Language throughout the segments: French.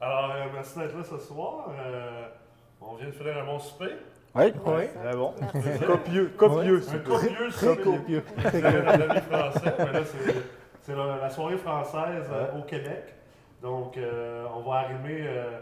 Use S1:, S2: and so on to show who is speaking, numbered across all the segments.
S1: Alors, euh, merci d'être là ce soir. Euh, on vient de finir un bon souper.
S2: Oui,
S3: Oui.
S2: très bon. Copieux, copieux.
S1: Un copieux
S2: Très copieux.
S1: C'est l'ami français. Mais là, c'est, c'est la, soirée française euh, au Québec. Donc, euh, on va arrimer euh,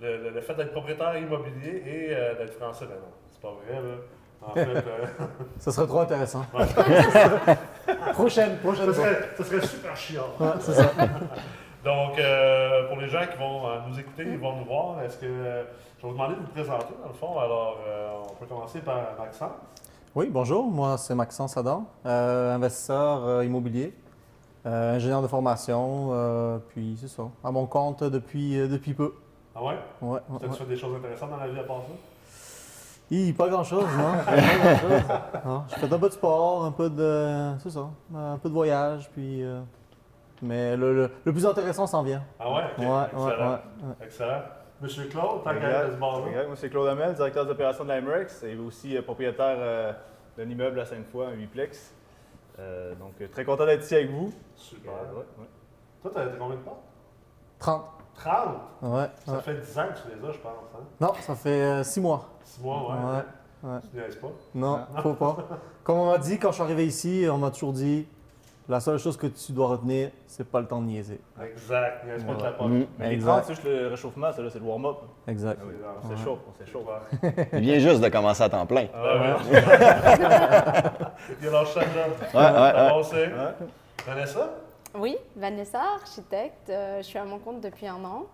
S1: le, le- le fait d'être propriétaire immobilier et euh, d'être français. Mais non, c'est pas vrai, là. En fait, euh,
S2: Ça serait trop intéressant.
S1: ouais,
S2: Prochaine, prochaine
S1: ça,
S2: fois.
S1: serait, ça serait super chiant.
S2: C'est ça.
S1: Donc, euh, pour les gens qui vont euh, nous écouter, ils vont nous voir, est-ce que. euh, je vais vous demander de vous présenter, dans le fond. Alors, on peut commencer par Maxence.
S2: Oui, bonjour, moi c'est Maxence Adam, investisseur immobilier, ingénieur de formation, puis c'est ça, à mon compte depuis, depuis peu.
S1: Ah ouais?
S2: Ouais, ouais,
S1: Peut-être
S2: ouais.
S1: fait des choses intéressantes dans la vie à part ça?
S2: Hi, pas grand chose, non? Pas grand-chose. Non, Je fais un peu de sport, un peu de. C'est ça, un peu de voyage, puis. euh, mais le, le- le plus intéressant s'en vient.
S1: Ah ouais? Ok.
S2: Ouais, ouais,
S1: Excellent.
S2: ouais.
S1: Excellent. Monsieur Claude, tant qu'à ce.
S3: Exact. Moi, c'est Claude Hamel, directeur des opérations de l'Amrex et aussi euh, propriétaire euh, d'un immeuble à Sainte-Foy, un 8plex. Euh, donc, euh, très content d'être ici avec vous.
S1: Super.
S3: Euh, ouais, ouais.
S1: Toi, t'as combien de portes?
S2: 30.
S1: 30?
S2: Ouais.
S1: Ça
S2: ouais.
S1: fait 10 ans que tu les as, je pense. Hein?
S2: Non, ça fait 6 mois.
S1: 6 mois, ouais.
S2: Ouais, ouais.
S1: Tu ne niaises pas?
S2: Non, faut pas. Comme on m'a dit quand je suis arrivé ici, on m'a toujours dit la seule chose que tu dois retenir, c'est pas le temps de niaiser.
S1: Exact. Niaise pas de la porte.
S4: Mm.
S3: Mais les
S2: Exact.
S3: 30, c'est juste le réchauffement, ça, là, c'est le warm-up.
S2: Exact.
S1: C'est dans-
S3: On
S2: Ouais.
S3: s'échauffe, on s'échauffe.
S1: Ouais.
S4: Il vient juste de commencer à temps plein.
S1: Ah ouais. Il sa job.
S4: Ouais, ouais. Ouais.
S1: Vanessa?
S5: Oui, Vanessa, architecte. Euh, je suis à mon compte depuis un an.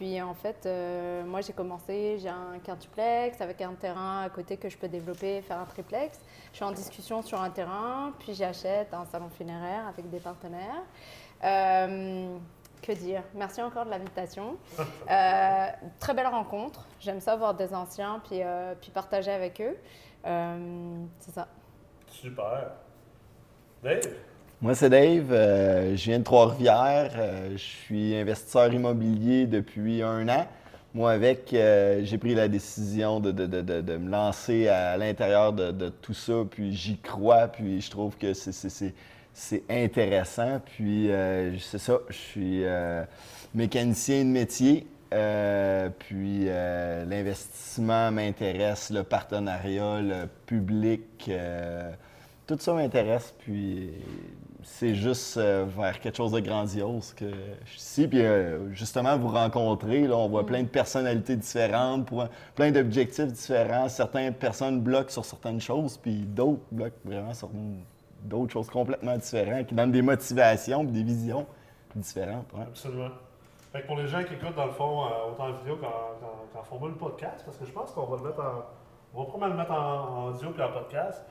S5: Puis en fait, euh, moi j'ai commencé, j'ai un quintuplex avec un terrain à côté que je peux développer, faire un triplex. Je suis en discussion sur un terrain, puis j'achète un salon funéraire avec des partenaires. Euh, que dire? Merci encore de l'invitation. Euh, très belle rencontre. J'aime ça voir des anciens, puis, euh, puis partager avec eux. Euh, c'est ça.
S1: Super. Dave?
S4: Moi, c'est Dave. euh, je viens de Trois-Rivières. euh, je suis investisseur immobilier depuis un an. Moi, avec, euh, j'ai pris la décision de, de- de- de- me lancer à l'intérieur de, tout ça. Puis j'y crois. Puis je trouve que c'est- intéressant. Puis c'est ça, je suis mécanicien de métier. Puis l'investissement m'intéresse, le partenariat, le public. tout ça m'intéresse, puis c'est juste euh, vers quelque chose de grandiose que je suis ici. Puis euh, justement, vous rencontrez, là, on voit plein de personnalités différentes, pour- plein d'objectifs différents. Certaines personnes bloquent sur certaines choses, puis d'autres bloquent vraiment sur d'autres choses complètement différentes, qui donnent des motivations des visions différentes. ouais.
S1: Absolument. Fait que pour les gens qui écoutent, dans le fond, euh, autant en vidéo qu'en, format de podcast, parce que je pense qu'on va le mettre en. On va probablement le mettre en, en audio puis en podcast.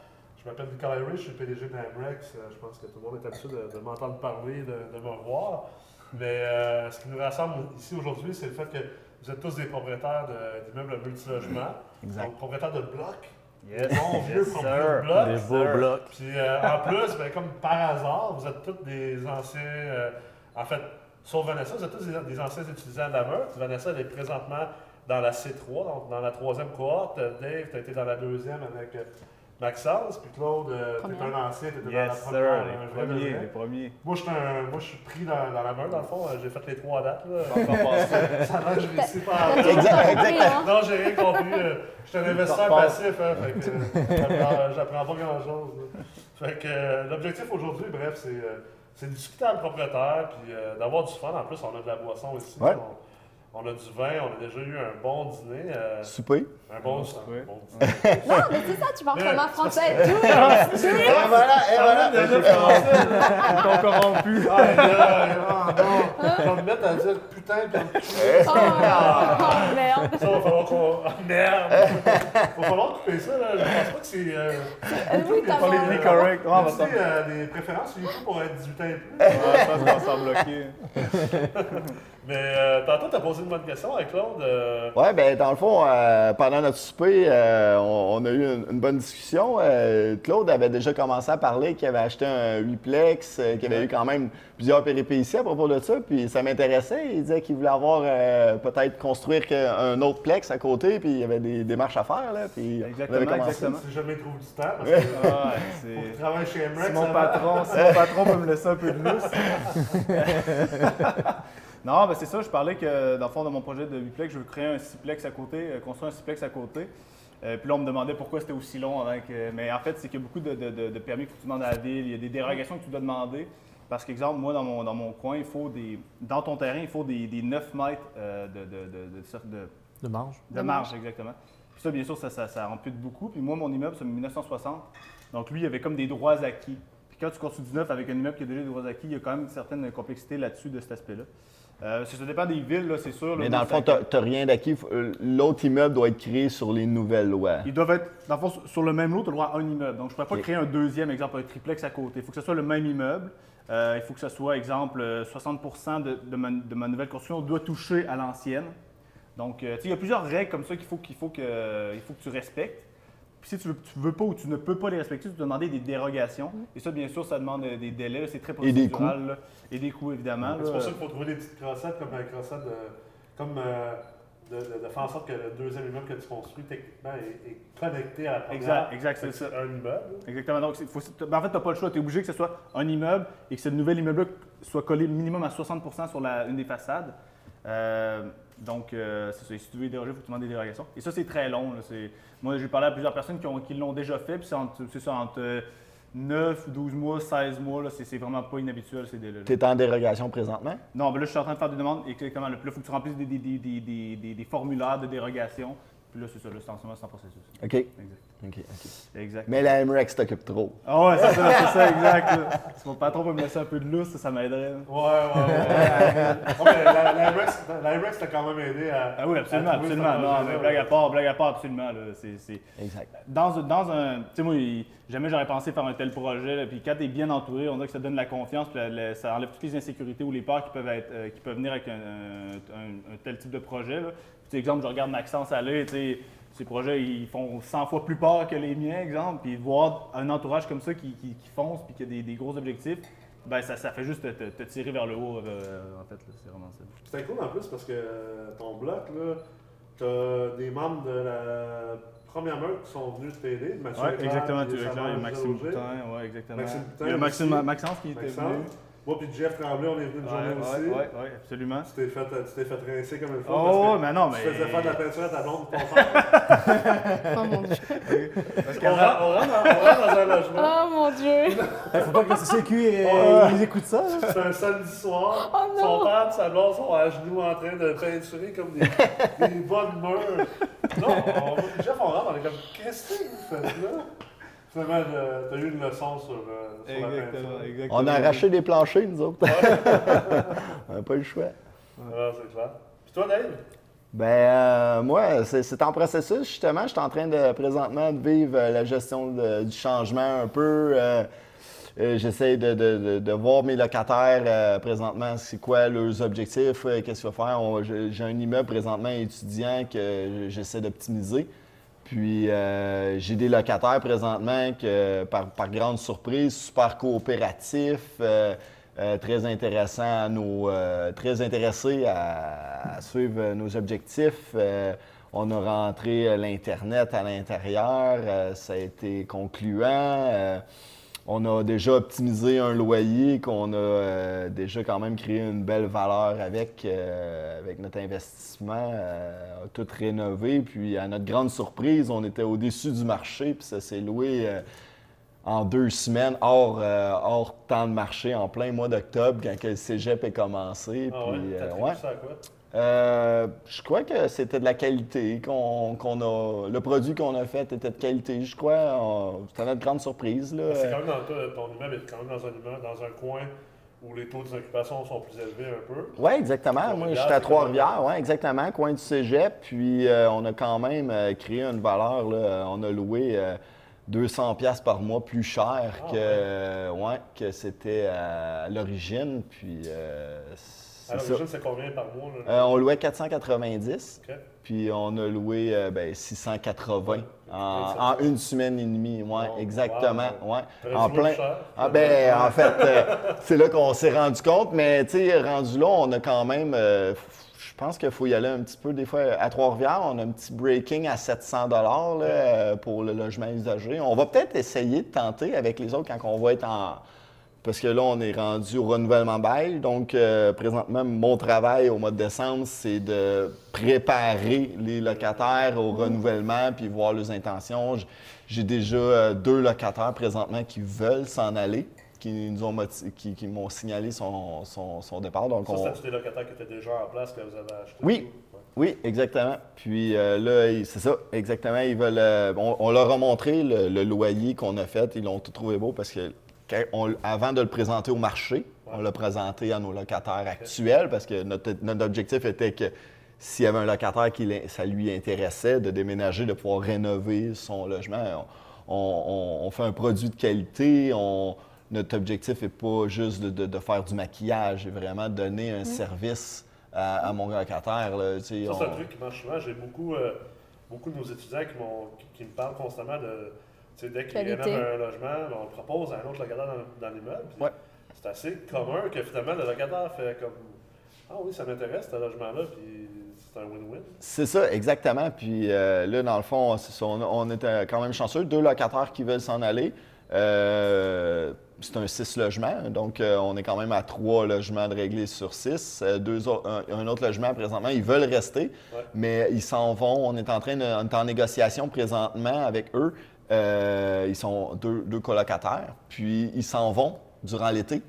S1: Je m'appelle Nicolas Rich, je suis PDG de l'Amrex. Euh, Je pense que tout le monde est habitué de, de m'entendre parler, de, de me voir. Mais euh, ce qui nous rassemble ici aujourd'hui, c'est le fait que vous êtes tous des propriétaires de- d'immeubles multilogements.
S4: Exact.
S1: Donc, propriétaires de blocs.
S3: Yes,
S1: Bon vieux
S3: yes,
S1: propriétaires de blocs.
S2: Des beaux blocs.
S1: Puis euh, en plus, ben, comme par hasard, vous êtes tous des anciens. euh, en fait, sauf Vanessa, vous êtes tous des, des anciens étudiants de la Meurthe. Vanessa, elle est présentement dans la C3, donc dans la troisième cohorte. Dave, tu as été dans la deuxième avec Maxence. Puis Claude, tu es
S5: Première.
S1: un ancien, tu étais dans la
S3: Yes,
S1: première.
S3: sir. Les premiers, les premiers.
S1: Moi, je suis un- moi, je suis pris dans, dans la Meurthe, dans le fond. Euh, J'ai fait les trois dates. Là. Ça va, je réussis pas
S4: Exact, exact.
S5: hein?
S1: non, j'ai rien compris. euh, Je suis un investisseur passif, hein, fait que euh, j'apprends- pas grand-chose. Fait que euh, l'objectif aujourd'hui, bref, c'est euh, c'est de discuter avec le propriétaire, puis euh, d'avoir du fun. En plus, on a de la boisson ici.
S4: Ouais.
S1: On, on a du vin, on a déjà eu un bon dîner. euh,
S4: Souper?
S1: un bon,
S3: souper.
S1: un bon dîner.
S5: Non, mais c'est ça, tu parles un français et tout.
S4: Et voilà, et voilà.
S1: déjà commencé, là.
S3: Ils t'ont corrompu.
S1: Ah, là, ah, non. Je vais me mettre à dire putain comme
S5: Oh, oh, merde.
S1: ça, va falloir qu'on. Ah, merde! Va falloir couper ça, là. Je pense pas que c'est. Euh,
S5: Euh, oui, t'as
S3: correct. On va
S1: euh, des préférences sur YouTube pour être 18 ans et plus.
S3: Ouais, je pense qu'on s'en bloqué.
S1: Mais euh, tantôt, tu as posé une bonne question avec Claude. euh,
S4: Ouais, ben dans le fond, euh, pendant notre souper, euh, on, on a eu une, une bonne discussion. Euh, Claude avait déjà commencé à parler qu'il avait acheté un 8plex, euh, qu'il avait eu quand même plusieurs péripéties à propos de ça, puis ça m'intéressait. Il disait qu'il voulait avoir euh, peut-être construire un autre plex à côté, puis il y avait des démarches à faire là, puis on
S3: Exactement,
S4: commencé.
S3: exactement.
S1: si jamais il trouve du temps, parce
S4: Ouais.
S1: que
S3: Ouais,
S1: qu'il
S3: c'est.
S1: travaille chez MREX.
S3: Si mon patron, si mon patron peut me laisser un peu de lousse.
S6: Non, ben c'est ça, je parlais que dans le fond de mon projet de biplex, je veux créer un siplex à côté, euh, construire un siplex à côté. Euh, puis là, on me demandait pourquoi c'était aussi long avant que. Mais en fait, c'est qu'il y a beaucoup de, de- de- de permis que tu demandes à la ville, il y a des dérogations que tu dois demander. Parce qu'exemple, moi, dans mon, dans mon coin, il faut des. Dans ton terrain, il faut des, des 9 mètres euh, de, de, de,
S2: marge.
S6: de marge, exactement. Puis ça, bien sûr, ça, ça, ça ampute beaucoup. Puis moi, mon immeuble, c'est 1960. Donc lui, il avait comme des droits acquis. Puis quand tu construis du neuf avec un immeuble qui a déjà des droits acquis, il y a quand même une certaine complexité là-dessus de cet aspect-là. Euh, ça, ça dépend des villes, c'est sûr.
S4: Mais dans le fond, tu n'as rien d'acquis. Euh, L'autre immeuble doit être créé sur les nouvelles lois.
S6: Ils doivent être, dans le fond, sur- le même lot, tu as le droit à un immeuble. Donc, je ne pourrais pas créer un deuxième, exemple, un triplex à côté. Il faut que ce soit le même immeuble. Euh, il faut que ce soit, exemple, euh, 60 de, de ma, de ma nouvelle construction doit toucher à l'ancienne. Donc, euh, il y a plusieurs règles comme ça qu'il faut, qu'il faut, que, il faut que tu respectes. Puis si tu veux, tu veux pas ou tu ne peux pas les respecter, tu dois demander des dérogations. Et ça, bien sûr, ça demande euh, des délais. C'est très
S4: Et des
S6: procédural. là. Et des coûts, évidemment.
S1: C'est
S6: là.
S1: pour ça qu'il faut trouver des petites crossettes comme la crossette de. Comme, euh, de, de- de faire en sorte que le deuxième immeuble que tu construis, techniquement, est, est connecté à la première.
S6: Exact, exact, c'est ça.
S1: Un immeuble.
S6: Exactement. Donc, c'est- faut- ben, en fait, tu n'as pas le choix. Tu es obligé que ce soit un immeuble et que ce nouvel immeuble soit collé minimum à 60% sur la- une des façades. Euh, donc, euh, c'est ça. Et si tu veux déroger, il faut que tu demandes des dérogations. Et ça, c'est très long. là. Moi, j'ai parlé à plusieurs personnes qui, ont- qui l'ont déjà fait. Puis c'est ça, entre euh, 9, 12 mois, 16 mois. là, C'est vraiment pas inhabituel ces.
S4: Tu es en dérogation présentement?
S6: Non, ben là, je suis en train de faire des demandes. Exactement. Là, Puis là, il faut que tu remplisses des, formulaires de dérogation. Puis là, c'est ça. Là, c'est en ce moment, c'est en processus.
S4: OK.
S6: Exact.
S4: OK, OK.
S6: Exact.
S4: Mais la MREX t'occupe trop.
S6: Ah ouais, c'est ça, c'est ça, exact. là. Si mon patron peut me laisser un peu de lousse, ça, ça m'aiderait. là.
S1: Ouais, ouais, ouais. Non, mais la, la Rex, la Rex t'a quand même aidé à.
S6: Ah oui, absolument, absolument. Non, mais blague à part, blague à part, absolument. Là. C'est, c'est-
S4: Exact.
S6: Dans, dans un. Tu sais, moi, jamais j'aurais pensé faire un tel projet. là. Puis quand tu es bien entouré, on dirait que ça donne la confiance, puis la- la- ça enlève toutes les insécurités ou les peurs qui peuvent, être, euh, qui peuvent venir avec un, un- un tel type de projet. Là. Puis, exemple, je regarde Maxence aller, tu sais. Ces projets, ils font 100 fois plus peur que les miens, exemple. Puis voir un entourage comme ça qui, qui, qui fonce puis qui a des, des gros objectifs, ben ça, ça fait juste te, te- te tirer vers le haut, euh, en fait. C'est vraiment ça.
S1: C'était cool en plus parce que ton bloc, là, t'as des membres de la première meute qui sont venus t'aider. Mathieu
S6: Oui,
S1: Leclerc,
S6: exactement. Tu veux
S1: Samuel
S6: il y a Maxime. Boutin, ouais, exactement.
S1: Maxime Boutin
S6: il y a Maxime. Maxence qui était venu.
S1: Moi puis Jeff Tremblay, on est venus une
S6: Ouais,
S1: journée aussi.
S6: ouais, ouais, absolument.
S1: Tu t'es fait, tu t'es fait rincer comme une fois.
S6: Oh,
S1: parce que
S6: mais non,
S1: Tu
S6: mais.
S1: faisais faire de la peinture à ta blonde pour ton père.
S5: Oh mon dieu.
S6: Parce
S1: On
S6: qu'avant-
S1: rentre, on rentre dans, on rentre dans un logement.
S5: Oh mon dieu.
S2: Il faut pas que le CCQ euh, ils écoutent ça.
S1: C'est un samedi soir.
S5: Oh non.
S1: Son père et sa blonde sont à genoux en train de peinturer comme des, des bonnes murs. Non, on, Jeff, on rentre, on est comme, qu'est-ce que vous faites là? Finalement, le- t'as eu une leçon sur, euh, sur la
S6: Exactement,
S1: peinture.
S6: exactement.
S4: On a arraché des planchers, nous autres. on n'a pas eu le choix.
S1: Ah, c'est clair. Puis toi, Dave?
S4: Ben, euh, moi, c'est en processus, justement. Je suis en train de présentement de vivre euh, la gestion de- du changement un peu. Euh, J'essaie de, de- de- de voir mes locataires euh, présentement, c'est quoi leurs objectifs, euh, qu'est-ce qu'il faut faire. J'ai un immeuble présentement étudiant que j'essaie d'optimiser. Puis euh, j'ai des locataires présentement que, par, grande surprise, super coopératifs, euh, euh, très intéressants à nos, très intéressés à, suivre nos objectifs. On a rentré l'Internet à l'intérieur, ça a été concluant. On a déjà optimisé un loyer qu'on a euh, déjà quand même créé une belle valeur avec, euh, avec notre investissement, euh, tout rénové. Puis à notre grande surprise, on était au-dessus du marché, puis ça s'est loué euh, en deux semaines, hors, hors temps de marché, en plein mois d'octobre, quand le cégep est commencé.
S1: Ah
S4: puis, ouais? Euh, je crois que c'était de la qualité, qu'on a, le produit qu'on a fait était de qualité. Je crois, c'était notre grande surprise.
S1: C'est quand même dans ton immeuble est quand même dans un immeuble, dans un coin où les taux d'occupation sont plus élevés un peu.
S4: Oui, exactement. Moi, j'étais à Trois-Rivières, oui, exactement, coin du cégep. Puis euh, on a quand même euh, créé une valeur. là. On a loué euh, 200 pièces par mois plus cher
S1: Ah,
S4: que, ouais, que c'était à l'origine. Puis
S1: À
S4: c'est ça.
S1: l'origine, c'est combien par mois? Là?
S4: Euh, on louait 490.
S1: Ok.
S4: Puis on a loué euh, ben, 680 en, une semaine et demie. Ouais,
S1: Oh,
S4: exactement.
S1: wow.
S4: Ouais. En plein.
S1: cher.
S4: Ah ben, en fait, euh, c'est là qu'on s'est rendu compte, mais tu sais, rendu là, on a quand même, je pense qu'il faut y aller un petit peu, des fois, à Trois-Rivières, on a un petit breaking à 700 dollars pour le logement usagé. On va peut-être essayer de tenter avec les autres quand on va être en parce que là, on est rendu au renouvellement bail. Donc, euh, présentement, mon travail au mois de décembre, c'est de préparer les locataires au renouvellement puis voir leurs intentions. J'ai déjà euh, deux locataires présentement qui veulent s'en aller, qui nous ont qui, qui m'ont signalé son, son- son départ. Donc,
S1: Ça,
S4: on-
S1: des locataires qui étaient déjà en place que vous avez acheté?
S4: Oui. Oui, exactement. Puis euh, là, c'est ça, exactement. Ils veulent. on, on leur a montré le, le loyer qu'on a fait. Ils l'ont tout trouvé beau parce que on- avant de le présenter au marché, on l'a présenté à nos locataires actuels parce que notre, notre objectif était que s'il y avait un locataire qui ça lui intéressait de déménager, de pouvoir rénover son logement, on, on- on fait un produit de qualité. On, notre objectif n'est pas juste de, de- de faire du maquillage, c'est vraiment de donner un service à, à mon locataire. là,
S1: Ça,
S4: on-
S1: c'est un truc qui marche souvent. J'ai beaucoup, euh, beaucoup de nos étudiants qui, m'ont- qui, qui me parlent constamment de. Tu sais, Dès qu'ils
S5: Qualité.
S1: rénovent un logement, ben, on le propose à un autre locataire dans, dans l'immeuble.
S4: Ouais.
S1: C'est assez commun que finalement le locataire fait comme Ah oui, ça m'intéresse ce logement-là, puis c'est un win-win.
S4: C'est ça, exactement. Puis euh, là, dans le fond, ça, on, on était quand même chanceux. Deux locataires qui veulent s'en aller. Euh, c'est un six logements, donc euh, on est quand même à trois logements de réglés sur six. Euh, deux un, un autre logement présentement, ils veulent rester,
S1: Ouais.
S4: mais ils s'en vont. On est en train de, on est en négociation présentement avec eux. Euh, ils sont deux, colocataires, puis ils s'en vont durant l'été.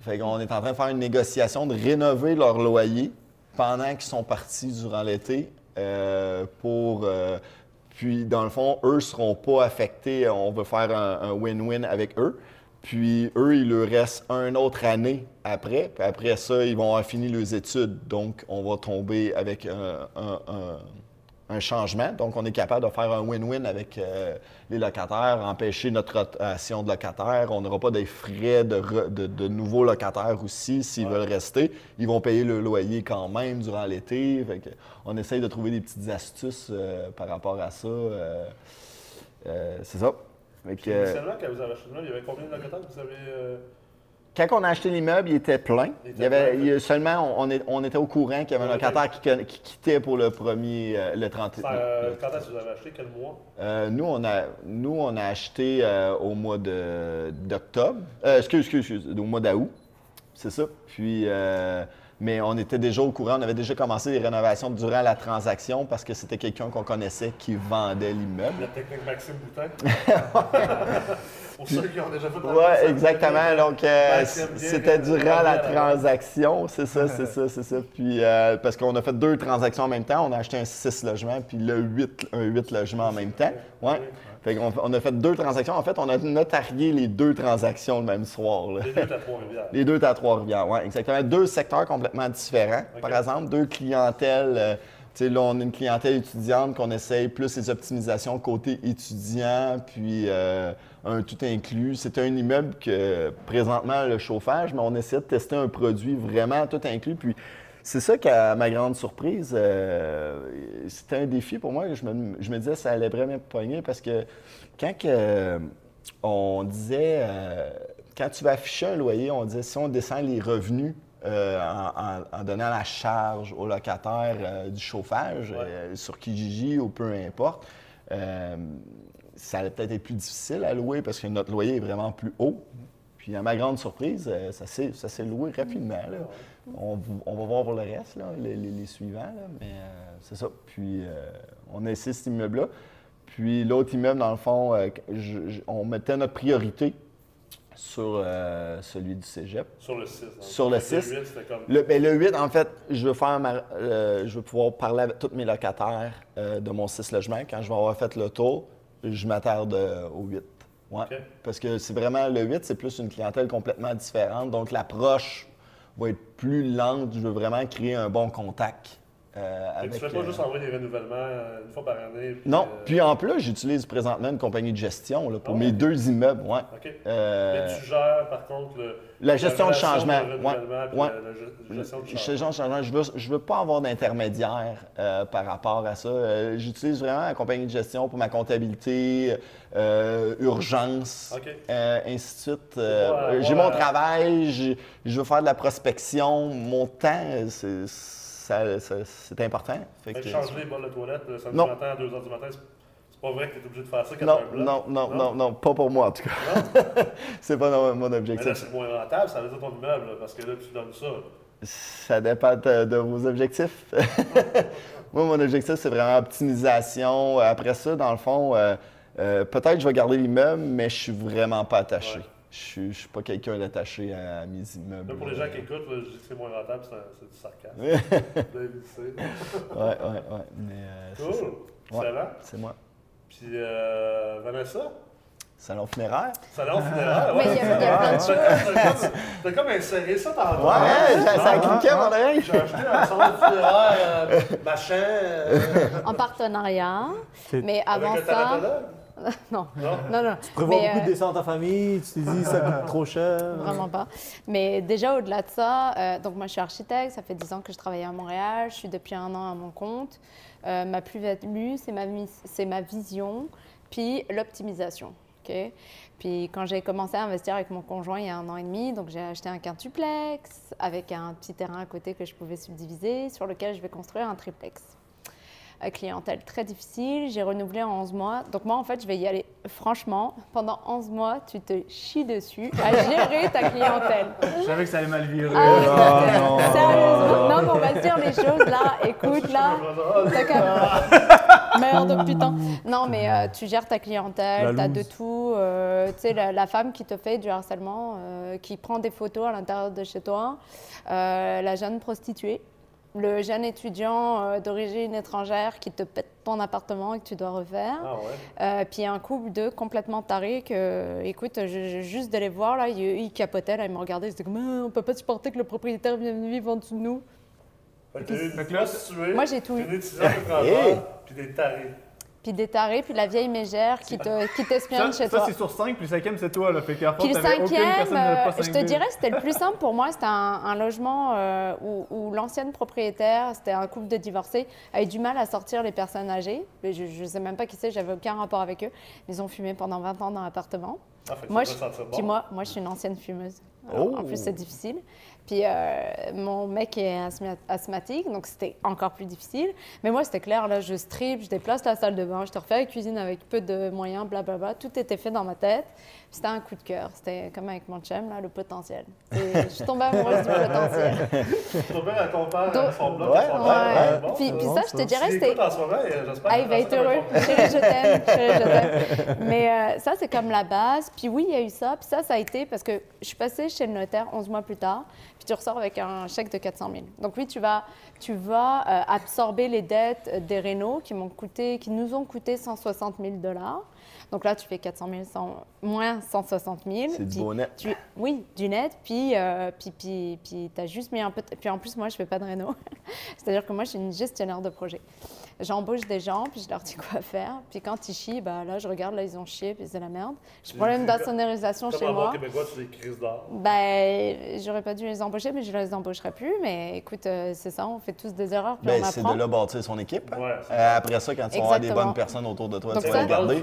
S4: Fait qu'on est en train de faire une négociation de rénover leur loyer pendant qu'ils sont partis durant l'été euh, euh, puis, dans le fond, eux ne seront pas affectés. On veut faire un win-win avec eux. Puis, eux, il leur reste une autre année après. Puis après ça, ils vont avoir fini leurs études. Donc, on va tomber avec un- un changement. Donc, on est capable de faire un win-win avec euh, les locataires, empêcher notre rotation de locataires. On n'aura pas des frais de, re- de- de nouveaux locataires aussi s'ils
S1: Ouais.
S4: veulent rester. Ils vont payer le loyer quand même durant l'été. On essaye de trouver des petites astuces euh, par rapport à ça. Euh, c'est ça. Fait que,
S1: Puis, initialement, quand vous avez acheté il y avait combien de locataires que vous avez.
S4: Quand on a acheté l'immeuble, il était plein.
S1: Il était
S4: Il y avait,
S1: plein.
S4: il seulement, on, on est- on était au courant qu'il y avait un locataire qui, qui quittait pour le premier, euh, le 30.
S1: ça, euh,
S4: le-
S1: quand est-ce que vous avez acheté Quel mois?
S4: Euh, nous, on a, nous, on a acheté euh, au mois de- d'octobre. Euh, excuse, excuse, excuse, au mois d'août. C'est ça. Puis, mais on était déjà au courant. On avait déjà commencé les rénovations durant la transaction parce que c'était quelqu'un qu'on connaissait qui vendait l'immeuble.
S1: La technique Maxime Boutin. Pour ceux qui ont déjà fait la
S4: Oui, exactement. Donc, euh,
S1: bien
S4: c'était
S1: que-
S4: durant la transaction. C'est ça, c'est ça, c'est ça. Puis, euh, parce qu'on a fait deux transactions en même temps. On a acheté un 6 logements, puis le 8, un 8 logements en même temps. Ouais. Fait qu'on on a fait deux transactions. En fait, on a notarié les deux transactions le même soir. là.
S1: Les deux à Trois-Rivières.
S4: Les deux à Trois-Rivières, oui, exactement. Deux secteurs complètement différents, par exemple. Deux clientèles. Là, on a une clientèle étudiante qu'on essaye plus les optimisations côté étudiant, puis euh, un tout inclus. C'est un immeuble que, présentement, le chauffage, mais on essaie de tester un produit vraiment tout inclus. Puis c'est ça qu'à ma grande surprise, euh, c'était un défi pour moi. Je me, je me disais ça allait vraiment pogner parce que quand on disait, euh, quand tu vas afficher un loyer, on disait si on descend les revenus euh, en, en- en donnant la charge au locataire euh, du chauffage
S1: Ouais.
S4: euh, sur Kijiji ou peu importe, ça allait peut-être être plus difficile à louer parce que notre loyer est vraiment plus haut. Puis à ma grande surprise, ça s'est loué rapidement. là. On, va voir pour le reste, là, les, les- les suivants, là, mais c'est ça. Puis on a essayé cet immeuble-là. Puis l'autre immeuble, dans le fond, je- je- on mettait notre priorité sur euh, celui du cégep.
S1: Sur le 6.
S4: Sur le 6.
S1: Le 8, c'était comme.
S4: Le, ben, le 8, en fait, je veux, faire ma- euh, je veux pouvoir parler avec tous mes locataires euh, de mon 6 logements. Quand je vais avoir fait le tour, je m'attarde au 8. Ouais. Parce que c'est vraiment le 8, c'est plus une clientèle complètement différente. Donc l'approche va être plus lente. Je veux vraiment créer un bon contact. Euh, avec,
S1: tu fais pas
S4: euh,
S1: juste envoyer des renouvellements euh, une fois par année. puis,
S4: Non,
S1: euh,
S4: puis en plus, j'utilise présentement une compagnie de gestion là, pour
S1: Ah
S4: mes deux immeubles. Ouais.
S1: OK.
S4: Euh,
S1: Mais tu gères, par contre, le,
S4: la gestion de changement. ouais, ouais.
S1: la- la ge- gestion de changement.
S4: Je veux, je veux pas avoir d'intermédiaire euh, par rapport à ça. J'utilise vraiment la compagnie de gestion pour ma comptabilité, urgence,
S1: OK.
S4: euh, ainsi de suite. J'ai mon travail, je veux faire de la prospection. Mon temps, c'est ça- ça- c'est important. Fait
S1: que
S4: que-
S1: changer les bols de toilette le samedi
S4: Non.
S1: matin à 2 h du matin, c'est pas vrai que tu es obligé de faire ça quand
S4: Non,
S1: un blog.
S4: non, non, non, non, pas pour moi en tout cas. c'est pas non, mon
S1: Mais là,
S4: objectif.
S1: c'est moins rentable, ça veut dire ton immeuble, parce que là, tu donnes ça.
S4: Ça dépend de, de vos objectifs. Moi, mon objectif, c'est vraiment optimisation. Après ça, dans le fond, euh, euh, peut-être je vais garder l'immeuble, mais je suis vraiment pas attaché.
S1: Ouais.
S4: Je suis, je suis pas quelqu'un d'attaché à, mes immeubles.
S1: Là, pour les gens qui écoutent, là, je dis que c'est moins rentable, c'est c'est du sarcasme. Vous c'est-
S4: ouais. Mais euh, c'est ça.
S1: Cool. Excellent.
S4: C'est moi.
S1: Puis euh, Vanessa,
S4: Salon funéraire?
S1: salon funéraire.
S5: Mais il y a- il y a plein de
S1: T'as comme- T'as comme inséré ça tantôt.
S4: Ouais, ça, ça
S1: Ah,
S4: cliquait, mon oreille.
S1: J'ai acheté un salon funéraire, euh, machin, euh,
S5: En partenariat.
S2: C'est-
S5: Mais avant
S1: le
S5: ça. Non,
S1: Non?
S5: non, non.
S2: Tu prévois
S5: Mais,
S2: beaucoup
S5: euh,
S2: de descentes en famille, tu t'es dit ça coûte trop cher.
S5: Vraiment pas. Mais déjà, au-delà de ça, euh, donc moi, je suis architecte. Ça fait 10 ans que je travaille à Montréal. Je suis depuis un an à mon compte. Euh, ma plus-value, c'est ma, c'est ma vision, puis l'optimisation. ok? Puis quand j'ai commencé à investir avec mon conjoint il y a un an et demi, donc j'ai acheté un quintuplex avec un petit terrain à côté que je pouvais subdiviser, sur lequel je vais construire un triplex. Euh, clientèle très difficile, j'ai renouvelé en 11 mois. Donc moi, en fait, je vais y aller. Franchement, pendant 11 mois, tu te chies dessus à gérer ta clientèle.
S3: Je savais que ça allait mal virer.
S5: Ah, Sérieusement. Non, mais on va se dire les choses là. Écoute, là. Merde, putain. Non, mais euh, tu gères ta clientèle, t'as de
S2: loose.
S5: tout. euh, tu sais, la, la femme qui te fait du harcèlement, euh, qui prend des photos à l'intérieur de chez toi, euh, la jeune prostituée, le jeune étudiant euh, d'origine étrangère qui te pète ton appartement et que tu dois refaire.
S1: Ah ouais.
S5: Euh, puis un couple de complètement tarés que, écoute, je, je- juste de les voir, là, ils, ils capotaient, là, ils me regardaient, ils étaient comme, Ah, on peut pas supporter que le propriétaire vienne vivre en dessous de nous.
S1: Fait que t'es une
S3: Fait que là,
S5: Moi, j'ai tout eu.
S1: puis des tarés.
S5: Puis des tarés, puis la vieille mégère qui te- qui t'espionne
S3: Ça,
S5: chez
S3: ça,
S5: toi.
S3: c'est sur 5, puis le cinquième, c'est toi. Là. Fait qu'à
S5: Puis le cinquième, euh, je te
S3: 5000.
S5: dirais, c'était le plus simple pour moi. C'était un, un logement euh, où, où l'ancienne propriétaire, c'était un couple de divorcés, avait du mal à sortir les personnes âgées. Je ne sais même pas qui c'est, j'avais aucun rapport avec eux. Ils ont fumé pendant 20 ans dans l'appartement.
S1: Ah,
S5: Moi,
S1: ça
S5: je,
S1: bon.
S5: puis moi, moi, je suis une ancienne fumeuse. Alors, En
S4: Oh.
S5: plus, c'est difficile. Puis euh, mon mec est asthma- asthmatique, donc c'était encore plus difficile. Mais moi, c'était clair, là, je strip, je déplace la salle de bain, je te refais la cuisine avec peu de moyens, blablabla. Tout était fait dans ma tête. C'était un coup de cœur. C'était comme avec mon chum, là, le potentiel. Et je suis tombée amoureuse du potentiel.
S1: Ton père, elle compare
S5: Donc-
S1: son blog
S4: Ouais,
S1: à son
S4: ouais,
S1: père.
S5: Ouais.
S1: Bon,
S5: Puis,
S1: ça.
S5: puis
S2: bon,
S5: ça, je te dirais, c'était. Ah, il va être heureux. Chérie, je t'aime. Chérie, je t'aime. Mais euh, ça, c'est comme la base. Puis oui, il y a eu ça. Puis ça, ça a été parce que je suis passée chez le notaire 11 mois plus tard. Puis tu ressors avec un chèque de 400 000. Donc oui, tu vas, tu vas euh, absorber les dettes euh, des Renault qui, m'ont coûté, qui nous ont coûté 160 000 dollars. Donc là, tu fais 400 000 sans- moins 160 000.
S4: C'est du beau net.
S5: tu- oui, du net. Puis, euh, puis, puis, puis tu as juste mis un peu. Puis en plus, moi, je fais pas de réno. C'est-à-dire que moi, je suis une gestionnaire de projet. J'embauche des gens, puis je leur dis quoi faire. Puis quand ils chient, bah, là, je regarde, là, ils ont chié, puis c'est la merde. J'ai problème d'insonorisation chez
S1: un bon
S5: moi.
S1: Québécois, tu des crises d'or.
S5: Ben, j'aurais pas dû les embaucher, mais je les embaucherai plus. Mais écoute, euh, c'est ça, on fait tous des erreurs, puis
S4: Ben,
S5: on
S4: c'est de là bâtir son équipe.
S1: Ouais,
S4: Euh, après ça, quand tu vas avoir des
S5: Exactement.
S4: bonnes personnes autour de toi,
S5: Donc
S4: tu
S5: ça-
S4: vas les garder.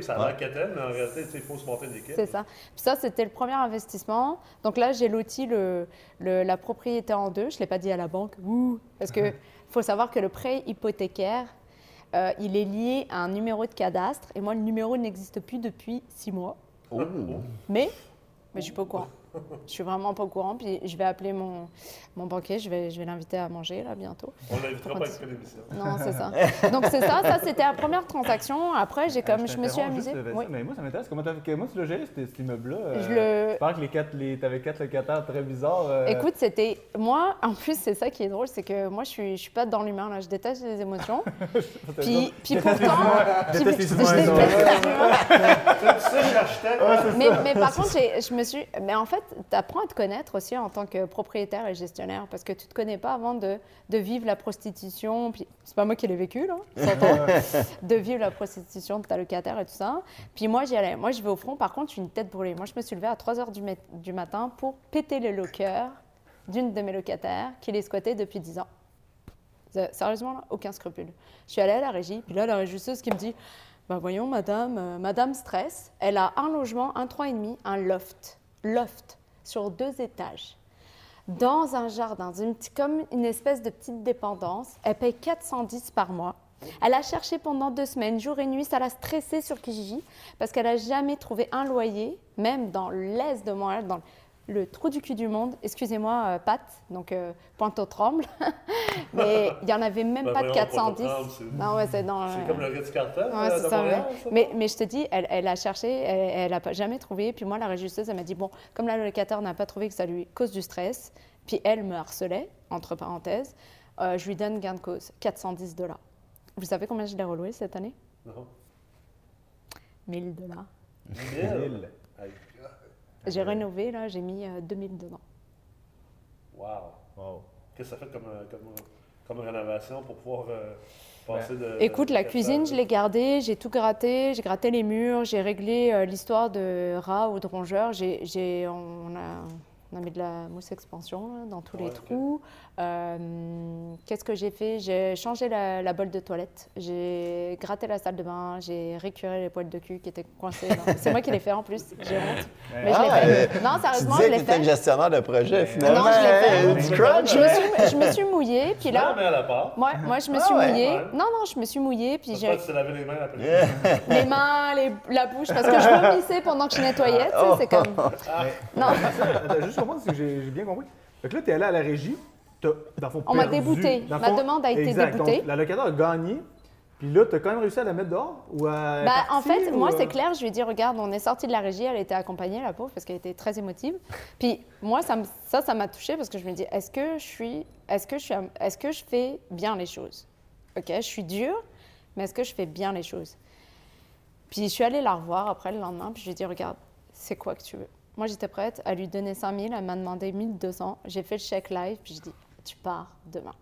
S1: Team, ça a l'air mais en réalité, il faut se monter une équipe.
S5: C'est ça. Puis ça, c'était le premier investissement. Donc là, j'ai loti le, le- la propriété en deux. Je ne l'ai pas dit à la banque. Ouh, parce qu'il faut savoir que le prêt hypothécaire, euh, il est lié à un numéro de cadastre. Et moi, le numéro n'existe plus depuis six mois.
S4: Oh.
S5: Mais, mais je suis pas au courant. Je suis vraiment pas au courant. Puis je vais appeler mon, mon banquier. Je vais, je vais l'inviter à manger là bientôt.
S1: On l'invitera pas à l'émission.
S5: Non, c'est ça. Donc c'est ça. Ça, c'était la première transaction. Après, j'ai comme, je me suis amusée.
S3: juste,
S5: Oui.
S3: Mais moi, ça m'intéresse. Comment, tu l'as géré, cet, immeuble-là? euh,
S5: Je le-
S3: pense que les quatre, les, t'avais quatre locataires très bizarres. euh,
S5: Écoute, c'était moi. En plus, c'est ça qui est drôle, c'est que moi, je suis, je suis pas dans l'humain là. Je déteste les émotions. puis, puis pourtant, puis- je déteste les
S1: architecte.
S5: Mais, mais par contre, je me suis. Mais en fait, tu apprends à te connaître aussi en tant que propriétaire et gestionnaire parce que tu te connais pas avant de, de vivre la prostitution. Puis c'est pas moi qui l'ai vécu là, de vivre la prostitution de ta locataire et tout ça. Puis moi, j'y allais. Moi, je vais au front. Par contre, je suis une tête brûlée. Moi, je me suis levée à 3 h du, mat- du matin pour péter le locker d'une de mes locataires qui les squattait depuis 10 ans. Euh, Sérieusement, là, aucun scrupule. Je suis allée à la régie, puis là, la régisseuse qui me dit Bah voyons, madame, euh, madame stress, elle a un logement, un 3,5, un loft. Loft, sur deux étages. Dans un jardin, une petite- comme une espèce de petite dépendance. Elle paye 410 par mois. Elle a cherché pendant deux semaines, jour et nuit, ça l'a stressée sur Kijiji parce qu'elle n'a jamais trouvé un loyer, même dans l'est de Montréal, dans le trou du cul du monde, excusez-moi, euh, Pat, donc euh, pointe au tremble, mais il n'y en avait même pas de 410. Non, ouais, c'est dans.
S1: C'est
S5: euh,
S1: comme le Ritz Carton.
S5: Ouais,
S1: euh,
S5: ça, mais... Je te dis, elle, a cherché, elle n'a jamais trouvé. Puis moi, la régisseuse, elle m'a dit bon, comme la locataire n'a pas trouvé que ça lui cause du stress, puis elle me harcelait, entre parenthèses, je lui donne gain de cause, 410 dollars. Vous savez combien je l'ai reloué cette année?
S1: Non.
S5: 1000 dollars.
S1: 1000
S5: j'ai rénové, là, j'ai mis euh, 2000 dedans.
S1: Wow.
S2: Wow.
S1: Qu'est-ce que ça fait comme, euh, comme, euh, comme rénovation pour pouvoir euh, passer de.
S5: Écoute, la cuisine, je l'ai gardée, j'ai tout gratté, j'ai gratté les murs, j'ai réglé euh, l'histoire de rats ou de rongeurs. J'ai, j'ai- on, a, on a mis de la mousse expansion là, dans tous
S1: Ouais,
S5: les trous. Euh, qu'est-ce que j'ai fait? J'ai changé la, la bolle de toilette, j'ai gratté la salle de bain, j'ai récuré les poils de cul qui étaient coincés. C'est moi qui l'ai fait en plus, j'ai honte. Mais je l'ai
S4: Ah,
S5: fait.
S4: euh,
S5: Non,
S4: Tu
S5: sérieusement, je
S4: disais que
S5: l'ai
S4: tu étais
S5: fait.
S4: gestionnaire de projet, finalement.
S5: Non, je l'ai fait. Je me suis, je me suis mouillée, puis
S1: Là, mais à la part.
S5: moi, moi je me
S4: Ah
S5: suis
S4: ouais.
S5: mouillée.
S1: Ouais.
S5: Non, non, je me suis mouillée, puis j'ai
S1: tu lavé les mains après.
S4: Yeah.
S5: les mains, les- la bouche, parce que je vomissais pendant que je nettoyais, tu c'est comme... Non,
S6: Attends, juste comprendre si j'ai bien compris. Fait que là, t'es allé à la régie, t'as, dans le fond,
S5: On m'a débouté.
S6: Dans le
S5: Ma demande a été
S6: exact.
S5: déboutée.
S6: La locataire a gagné, puis là, t'as quand même réussi à la mettre dehors ou à.
S5: bah, en fait,
S6: ou,
S5: moi,
S6: euh,
S5: c'est clair, je lui ai dit, regarde, on est sorti de la régie, elle était accompagnée, la pauvre, parce qu'elle était très émotive. Puis moi, ça, ça m'a touchée parce que je me dis, est-ce que je suis, est-ce que je suis, est-ce que je fais bien les choses? Ok, je suis dure, mais est-ce que je fais bien les choses? Puis je suis allée la revoir après le lendemain, puis je lui ai dit, regarde, c'est quoi que tu veux? Moi, j'étais prête à lui donner 5000, elle m'a demandé 1200, j'ai fait le chèque live, puis je dis, tu pars demain.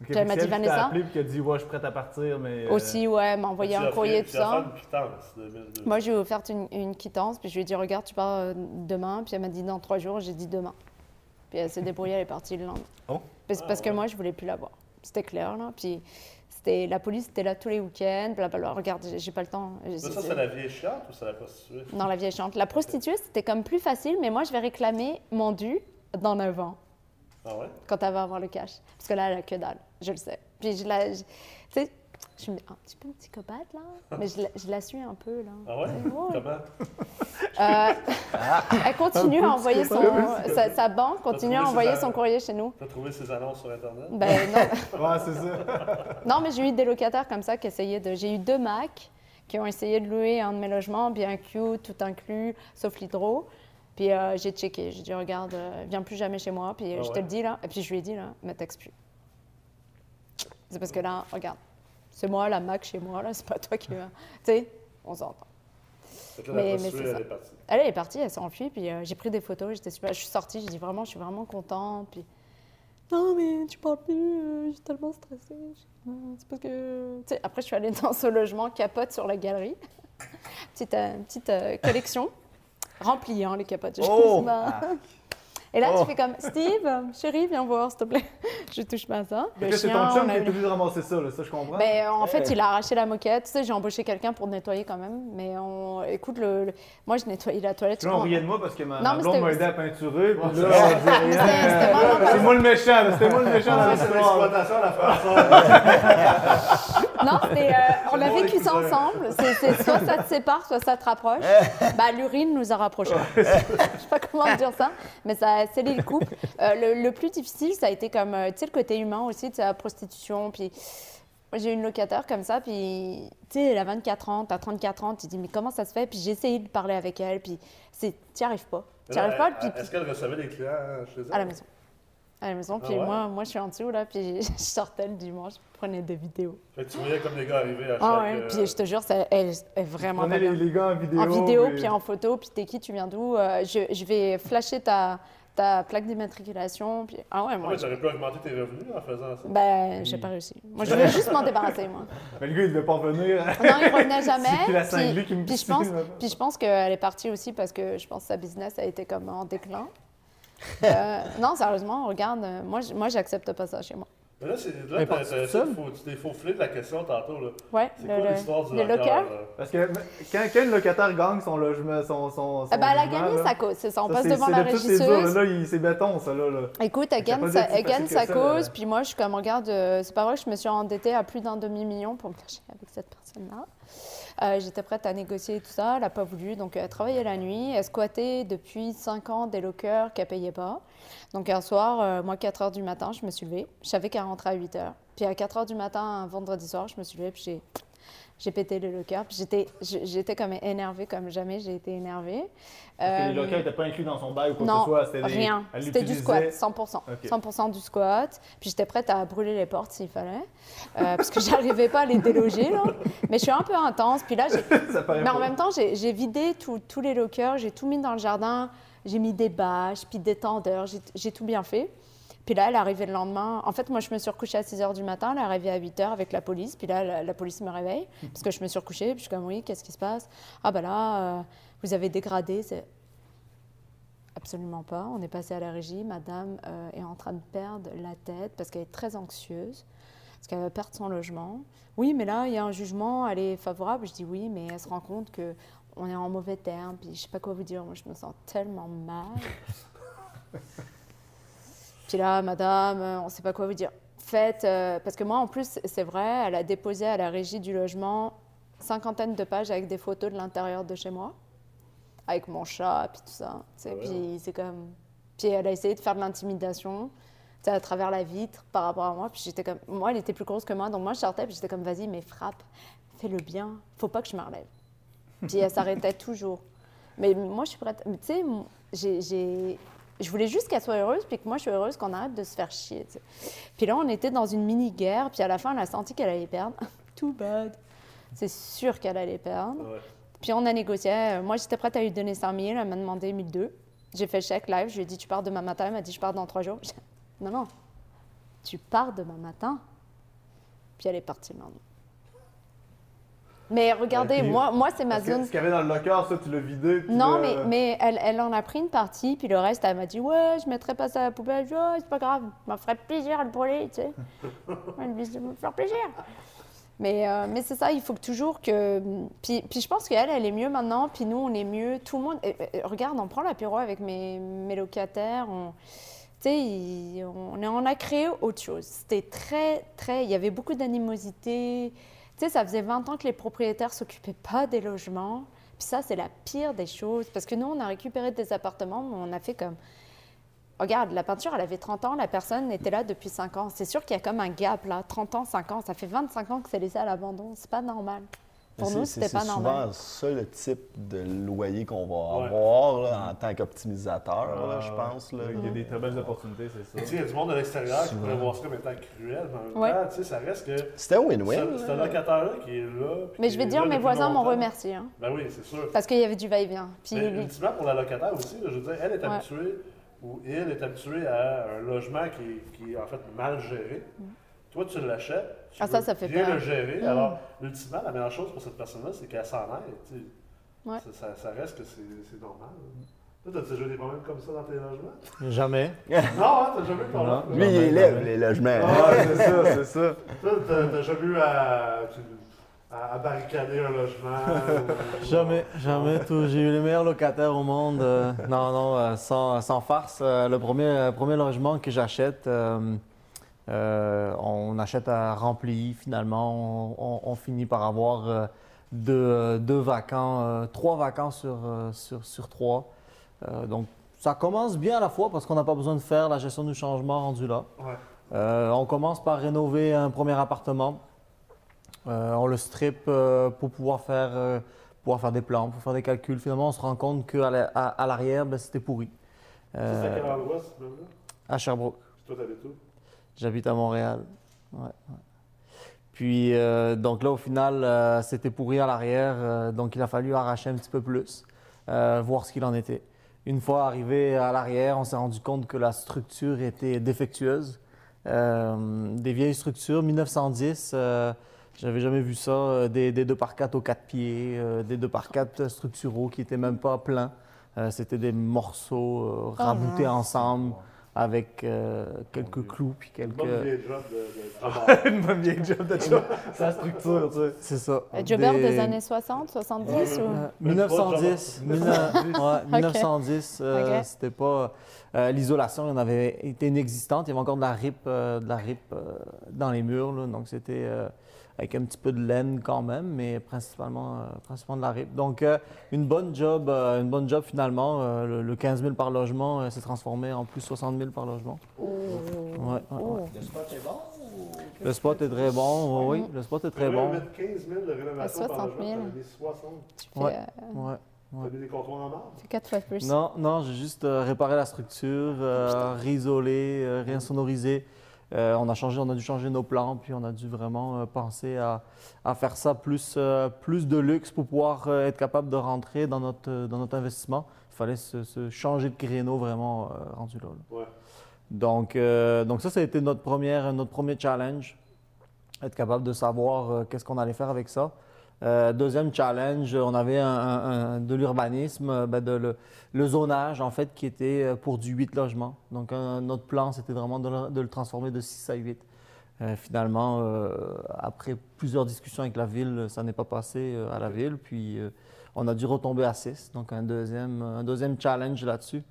S6: Ok,
S5: Puis elle m'a dit, Vanessa?
S6: appelé puis qui a dit, ouais, je suis prête à partir, mais. euh,
S5: Aussi, ouais, elle m'a envoyé un courrier, tout ça.
S1: une quittance de 1200.
S5: Moi, je lui ai offert une, une quittance, puis je lui ai dit, regarde, tu pars euh, demain. Puis elle m'a dit, dans trois jours, j'ai dit demain. Puis elle s'est débrouillée, elle est partie le lendemain.
S4: Oh.
S5: Parce,
S1: Ah,
S5: parce que
S1: ouais.
S5: moi, je voulais plus la voir. C'était clair, là. Puis c'était, la police était là tous les week-ends, blablabla. Regarde, j'ai, pas le temps. C'est-
S1: ça, c'est la vieille chiante ou c'est la prostituée?
S5: Dans la vieille chante. La prostituée, c'était comme plus facile, mais moi, je vais réclamer mon dû dans 9 ans,
S1: Ah ouais?
S5: quand elle va avoir le cash. Parce que là, elle a que dalle, je le sais. Puis je la... Tu sais, je suis un petit peu psychopathe, là. Mais je la, je la suis un peu, là.
S1: Ah ouais? Comment?
S5: Euh, elle continue à envoyer son. Sa, sa banque continue à envoyer
S1: ses
S5: son
S1: a-
S5: courrier chez nous.
S1: T'as trouvé ces annonces sur Internet?
S5: Ben non.
S6: Ouais, c'est ça.
S5: non, mais j'ai eu des locataires comme ça qui essayaient de. J'ai eu deux Mac qui ont essayé de louer un de mes logements, bien Q, tout inclus, sauf l'hydro. Puis euh, j'ai checké. J'ai dit, regarde, euh, viens plus jamais chez moi. Puis
S1: Ah
S5: je te le dis là. Et puis je lui ai dit, là, me texte plus. C'est parce que là, regarde, c'est moi la Mac chez moi, là, c'est pas toi qui. Tu sais, on s'entend. Mais- mais c'est
S1: elle est partie.
S5: Elle, est partie, elle s'est enfuie, puis euh, j'ai pris des photos, j'étais super. Je suis sortie, j'ai dit vraiment, je suis vraiment contente, puis. Non, mais tu parles plus, euh, je suis tellement stressée. C'est parce que. Tu sais, après, je suis allée dans ce logement, capote sur la galerie. petite euh, petite euh, collection. Remplie, hein, les capotes. Je
S4: Oh!
S5: Et là,
S4: Oh!
S5: tu fais comme Steve, chérie, viens voir, s'il te plaît. je touche pas à ça.
S6: C'est ton chum
S5: on
S6: qui
S5: a
S6: est obligé de ramasser ça, là, ça, je comprends.
S5: ben, en fait, il a arraché la moquette. Tu sais, j'ai embauché quelqu'un pour nettoyer quand même. Mais on... écoute, le, le- moi, je nettoyais la toilette.
S6: Là, on riait de moi parce que ma,
S5: Non,
S6: ma blonde m'a aidé à peinturer. Puis
S1: Ouais,
S6: là,
S1: c'est-
S6: on dit rien.
S5: C'était- c'était vraiment-
S6: C'est moi le méchant, c'était moi le méchant dans
S1: l'exploitation, la faire ça.
S5: Non, euh, on
S1: C'est
S5: a
S1: bon,
S5: vécu ça ensemble. C'est, c'est soit ça te sépare, soit ça te rapproche. bah, l'urine nous a rapprochés. Je sais pas comment dire ça, mais ça a scellé le couple. Euh, le, le plus difficile, ça a été comme, euh, tu sais, le côté humain aussi, tu sais, la prostitution. Puis moi, j'ai eu une locataire comme ça, puis tu sais, elle a 24 ans, t'as 34 ans, tu dis, mais comment ça se fait? Puis j'ai essayé de parler avec elle, puis c'est, t'y arrives pas. T'y arrives pas, puis
S1: Est-ce qu'elle recevait des clients euh, chez elle?
S5: à la maison. À la maison, puis
S1: Ah ouais?
S5: moi, moi, je suis en dessous, là, puis je sortais le dimanche, je prenais des vidéos.
S1: Fait que tu voyais comme des gars arriver à chaque...
S5: Ah ouais,
S1: euh,
S5: puis je te jure, ça, elle est vraiment
S6: On
S5: pas
S6: les,
S5: bien.
S6: les gars en vidéo.
S5: En vidéo,
S6: puis-
S5: puis en photo, puis t'es qui, tu viens d'où? Euh, je, je vais flasher ta, ta plaque d'immatriculation, puis... Ah ouais,
S1: Ah
S5: moi,
S1: ouais,
S5: je-
S1: j'aurais pu augmenter tes revenus en faisant ça.
S5: ben, j'ai pas réussi. Moi, je voulais juste m'en débarrasser, moi.
S6: Mais le gars, il devait pas revenir.
S5: Non, il revenait jamais.
S6: C'est la
S5: puis-
S6: qui me
S5: puis je pense, puis je pense qu'elle est partie aussi parce que je pense que sa business a été comme en déclin. Euh, non, sérieusement, regarde, euh, moi, moi, j'accepte pas ça chez moi.
S1: Mais là, c'est, là t'as, t'as fau- tu t'es faufilé de la question tantôt. Là.
S5: Ouais,
S1: C'est
S5: le-
S1: quoi
S5: le-
S1: l'histoire du
S5: le
S1: là?
S6: Parce que quand, quand une locataire gagne son logement, son. son, son
S5: Ah bah, elle a
S6: logement,
S5: gagné sa cause, c'est ça. On
S6: ça,
S5: passe
S6: c'est-
S5: devant
S6: c'est
S5: la
S6: de
S5: régisseuse.
S6: Là, il- c'est béton, ça, là. là.
S5: Écoute, elle
S6: Ça
S5: gagne sa, cause,
S6: euh.
S5: puis moi, je suis comme, regarde, euh, c'est pas vrai que je me suis endettée à plus d'un demi-million pour me cacher avec cette personne-là. Euh, J'étais prête à négocier tout ça, elle n'a pas voulu, donc elle travaillait la nuit, elle squattait depuis 5 ans des lockers qu'elle payait pas. Donc un soir, euh, moi, 4 heures du matin, je me suis levée, je savais qu'elle rentrait à 8 heures. Puis à 4 heures du matin, un vendredi soir, je me suis levée, puis j'ai... J'ai pété le locker, j'étais, j'étais comme énervée comme jamais j'ai été énervée.
S6: Que
S5: Euh,
S6: locataires n'étaient pas inclus dans son bail ou quoi que
S5: non,
S6: ce soit. C'était des-
S5: Rien. C'était du squat, 100%.
S6: Ok.
S5: 100% du squat. Puis j'étais prête à brûler les portes s'il fallait. Euh, parce que j'arrivais pas à les déloger. Là. Mais je suis un peu intense. Puis là, mais en
S6: pas.
S5: même temps, j'ai vidé tous les lockers. J'ai tout mis dans le jardin. J'ai mis des bâches, puis des tendeurs. J'ai tout bien fait. Puis là, elle est arrivée le lendemain. En fait, moi, je me suis recouchée à 6 h du matin. Elle est arrivée à 8 h avec la police. Puis là, la, la police me réveille parce que je me suis recouchée. Puis je suis comme, oui, qu'est-ce qui se passe? Ah, ben là, euh, vous avez dégradé. Absolument pas. On est passé à la régie. Madame euh, est en train de perdre la tête parce qu'elle est très anxieuse, parce qu'elle va perdre son logement. Oui, mais là, il y a un jugement, elle est favorable. Je dis oui, mais elle se rend compte que on est en mauvais terme. Puis je sais pas quoi vous dire. Moi, je me sens tellement mal. Puis là, madame, euh, on sait pas quoi vous dire. Faites, euh, parce que moi, en plus, c'est vrai, elle a déposé à la régie du logement cinquantaine de pages avec des photos de l'intérieur de chez moi avec mon chat, puis tout ça.
S1: Ah ouais.
S5: Puis c'est comme. Puis elle a essayé de faire de l'intimidation, à travers la vitre par rapport à moi. Puis j'étais comme. Moi, elle était plus grosse que moi, donc moi, je sortais, puis j'étais comme, vas-y, mais frappe, fais le bien, faut pas que je me relève. Puis elle s'arrêtait toujours. Mais moi, je suis prête. Tu sais, j'ai. Je voulais juste qu'elle soit heureuse, puis que moi, je suis heureuse qu'on arrête de se faire chier. Puis là, on était dans une mini-guerre, puis à la fin, elle a senti qu'elle allait perdre. Too bad. C'est sûr qu'elle allait perdre.
S1: Ouais.
S5: Puis on a négocié. Euh, Moi, j'étais prête à lui donner 5 000. Elle m'a demandé 1 200. J'ai fait le chèque live. Je lui ai dit, tu pars demain matin. Elle m'a dit, je pars dans 3 jours. Non, non. Tu pars demain matin. Puis elle est partie le lendemain. Mais regardez,
S6: puis,
S5: moi, moi c'est ma
S6: que
S5: zone.
S6: Ce qu'il y avait dans le locker, ça, tu l'as vidé.
S5: Non, mais, mais elle, elle en a pris une partie, puis le reste, elle m'a dit Ouais, je mettrai pas ça à la poubelle. Je dis, Oh, c'est pas grave, ça me ferait plaisir à le brûler, tu sais. Elle me faire plaisir. Mais, euh, mais c'est ça, il faut que toujours que. Puis, puis je pense qu'elle, elle est mieux maintenant, puis nous, on est mieux. Tout le monde. eh, regarde, on prend l'apéro avec mes, mes locataires, on. Tu sais, on, on a créé autre chose. C'était très, très. Il y avait beaucoup d'animosité. Sais, ça faisait 20 ans que les propriétaires s'occupaient pas des logements. Puis ça, c'est la pire des choses. Parce que nous, on a récupéré des appartements, mais on a fait comme. Regarde, la peinture, elle avait 30 ans, la personne était là depuis 5 ans. C'est sûr qu'il y a comme un gap là, 30 ans, 5 ans. Ça fait 25 ans que c'est laissé à l'abandon. C'est pas normal. Pour
S4: Mais
S5: nous,
S4: c'est-
S5: c'était
S4: c'est
S5: pas normal.
S4: souvent ça le type de loyer qu'on va
S1: Ouais.
S4: avoir là, en tant qu'optimisateur, là,
S6: Ah,
S4: je pense. Là.
S6: Il y a des très belles opportunités, c'est ça.
S1: il y a du monde de l'extérieur qui pourrait voir ça comme étant cruel, mais en même temps, ça reste que.
S4: C'était un win-win.
S1: Ce, ce
S4: là.
S1: locataire-là qui est là.
S5: Mais je vais dire, mes voisins m'ont remercié. hein,
S1: Ben oui, c'est sûr.
S5: parce qu'il y avait du va-et-vient. Puis
S1: Mais
S5: lui-
S1: ultimement, pour la locataire aussi, là, je veux dire, elle est
S5: Ouais.
S1: habituée, ou il est habitué à un logement qui, est- qui est en fait mal géré. Toi, tu l'achètes. Tu.
S5: Ah, ça, ça fait
S1: bien
S5: peur.
S1: le gérer.
S5: Mm.
S1: Alors, ultimement, la meilleure chose pour cette personne-là, c'est qu'elle s'en aille. tu sais.
S5: Ouais.
S1: Ça, ça- ça reste que c'est c'est normal. Toi, t'as déjà eu des problèmes comme ça dans tes logements?
S2: Jamais.
S1: non, hein, t'as jamais eu de problème?
S4: Lui, il élève
S2: jamais.
S4: les logements.
S6: Ah, c'est ça, c'est ça.
S1: Toi, t'as t'as jamais eu à, à- à barricader un logement? ou-
S2: Jamais, jamais. tout. J'ai eu les meilleurs locataires au monde. euh, non, non, euh, sans, sans farce. euh, le premier, premier logement que j'achète, euh, on achète à rempli. Finalement, on, on- on finit par avoir euh, deux, euh, trois vacants sur, sur, sur trois. Donc, ça commence bien à la fois parce qu'on n'a pas besoin de faire la gestion du changement rendu là.
S1: Ouais.
S2: On commence par rénover un premier appartement. On le strip pour pouvoir faire, pouvoir faire des plans, pour faire des calculs. Finalement, on se rend compte qu'à la- à, à l'arrière, ben, c'était pourri.
S1: C'est à quel endroit, ce même-là?
S2: à Sherbrooke.
S1: Puis toi, où?
S2: J'habite à Montréal. Ouais, ouais. Puis, euh, donc là, au final, euh, c'était pourri à l'arrière. euh, donc, il a fallu arracher un petit peu plus, voir ce qu'il en était. Une fois arrivé à l'arrière, on s'est rendu compte que la structure était défectueuse. Des vieilles structures, 1910, euh, j'avais jamais vu ça. des, des 2 par 4 aux quatre pieds, des 2 par 4 structuraux qui n'étaient même pas pleins. C'était des morceaux
S5: Oh
S2: raboutés ensemble avec euh, quelques clous puis
S1: Une
S2: quelques.
S1: bonne vieille job de, de travail.
S6: Une bonne vieille job de ça. Ça structure, tu sais.
S2: C'est ça.
S5: Jobber des années 60, 70
S1: Ouais,
S5: ou...
S2: Euh,
S1: Mais pas de
S2: 1910.
S1: genre-
S2: 19- ouais, 1910, euh,
S5: Ok.
S2: c'était pas. euh, L'isolation, il en avait été inexistante. Il y avait encore de la rip, euh, de la rip euh, dans les murs. là. donc, c'était euh, avec un petit peu de laine quand même, mais principalement, euh, principalement de la rip. Donc, euh, une bonne job, euh, une bonne job finalement. Euh, le, le 15 000 par logement euh, s'est transformé en plus 60 000 par logement.
S5: ou-
S2: Ouais, ouais,
S5: Oh.
S2: ouais.
S4: Le spot est bon
S2: Le spot est très bon. Oui, oui, le spot est très bon.
S1: mettre 15 000 de rénovation
S5: À
S1: par
S5: 60
S1: logement,
S5: 000.
S1: t'en as mis 60.
S5: Tu fais,
S2: Ouais.
S5: euh,
S2: Ouais.
S1: T'as mis des comptoirs en marbre?
S5: fais quatre fois plus.
S2: Non, non, j'ai juste euh, réparé la structure, euh, réisolé, euh, réinsonorisé. Euh, on, a changé, on a dû changer nos plans, puis on a dû vraiment euh, penser à, à faire ça plus, euh, plus de luxe pour pouvoir être capable de rentrer dans notre, dans notre investissement. Il fallait se, se changer de créneau vraiment rendu là. là.
S1: Ouais.
S2: Donc, donc ça, ça a été notre, première, notre premier challenge, être capable de savoir qu'est-ce qu'on allait faire avec ça. Euh, deuxième challenge, on avait un, de l'urbanisme, euh, ben, le, zonage en fait qui était euh, pour du 8 logements. Donc notre plan, c'était vraiment de le, transformer de 6 à 8. Euh, finalement, après plusieurs discussions avec la ville, ça n'est pas passé à la ville. Puis on a dû retomber à 6. Donc un deuxième, challenge là-dessus.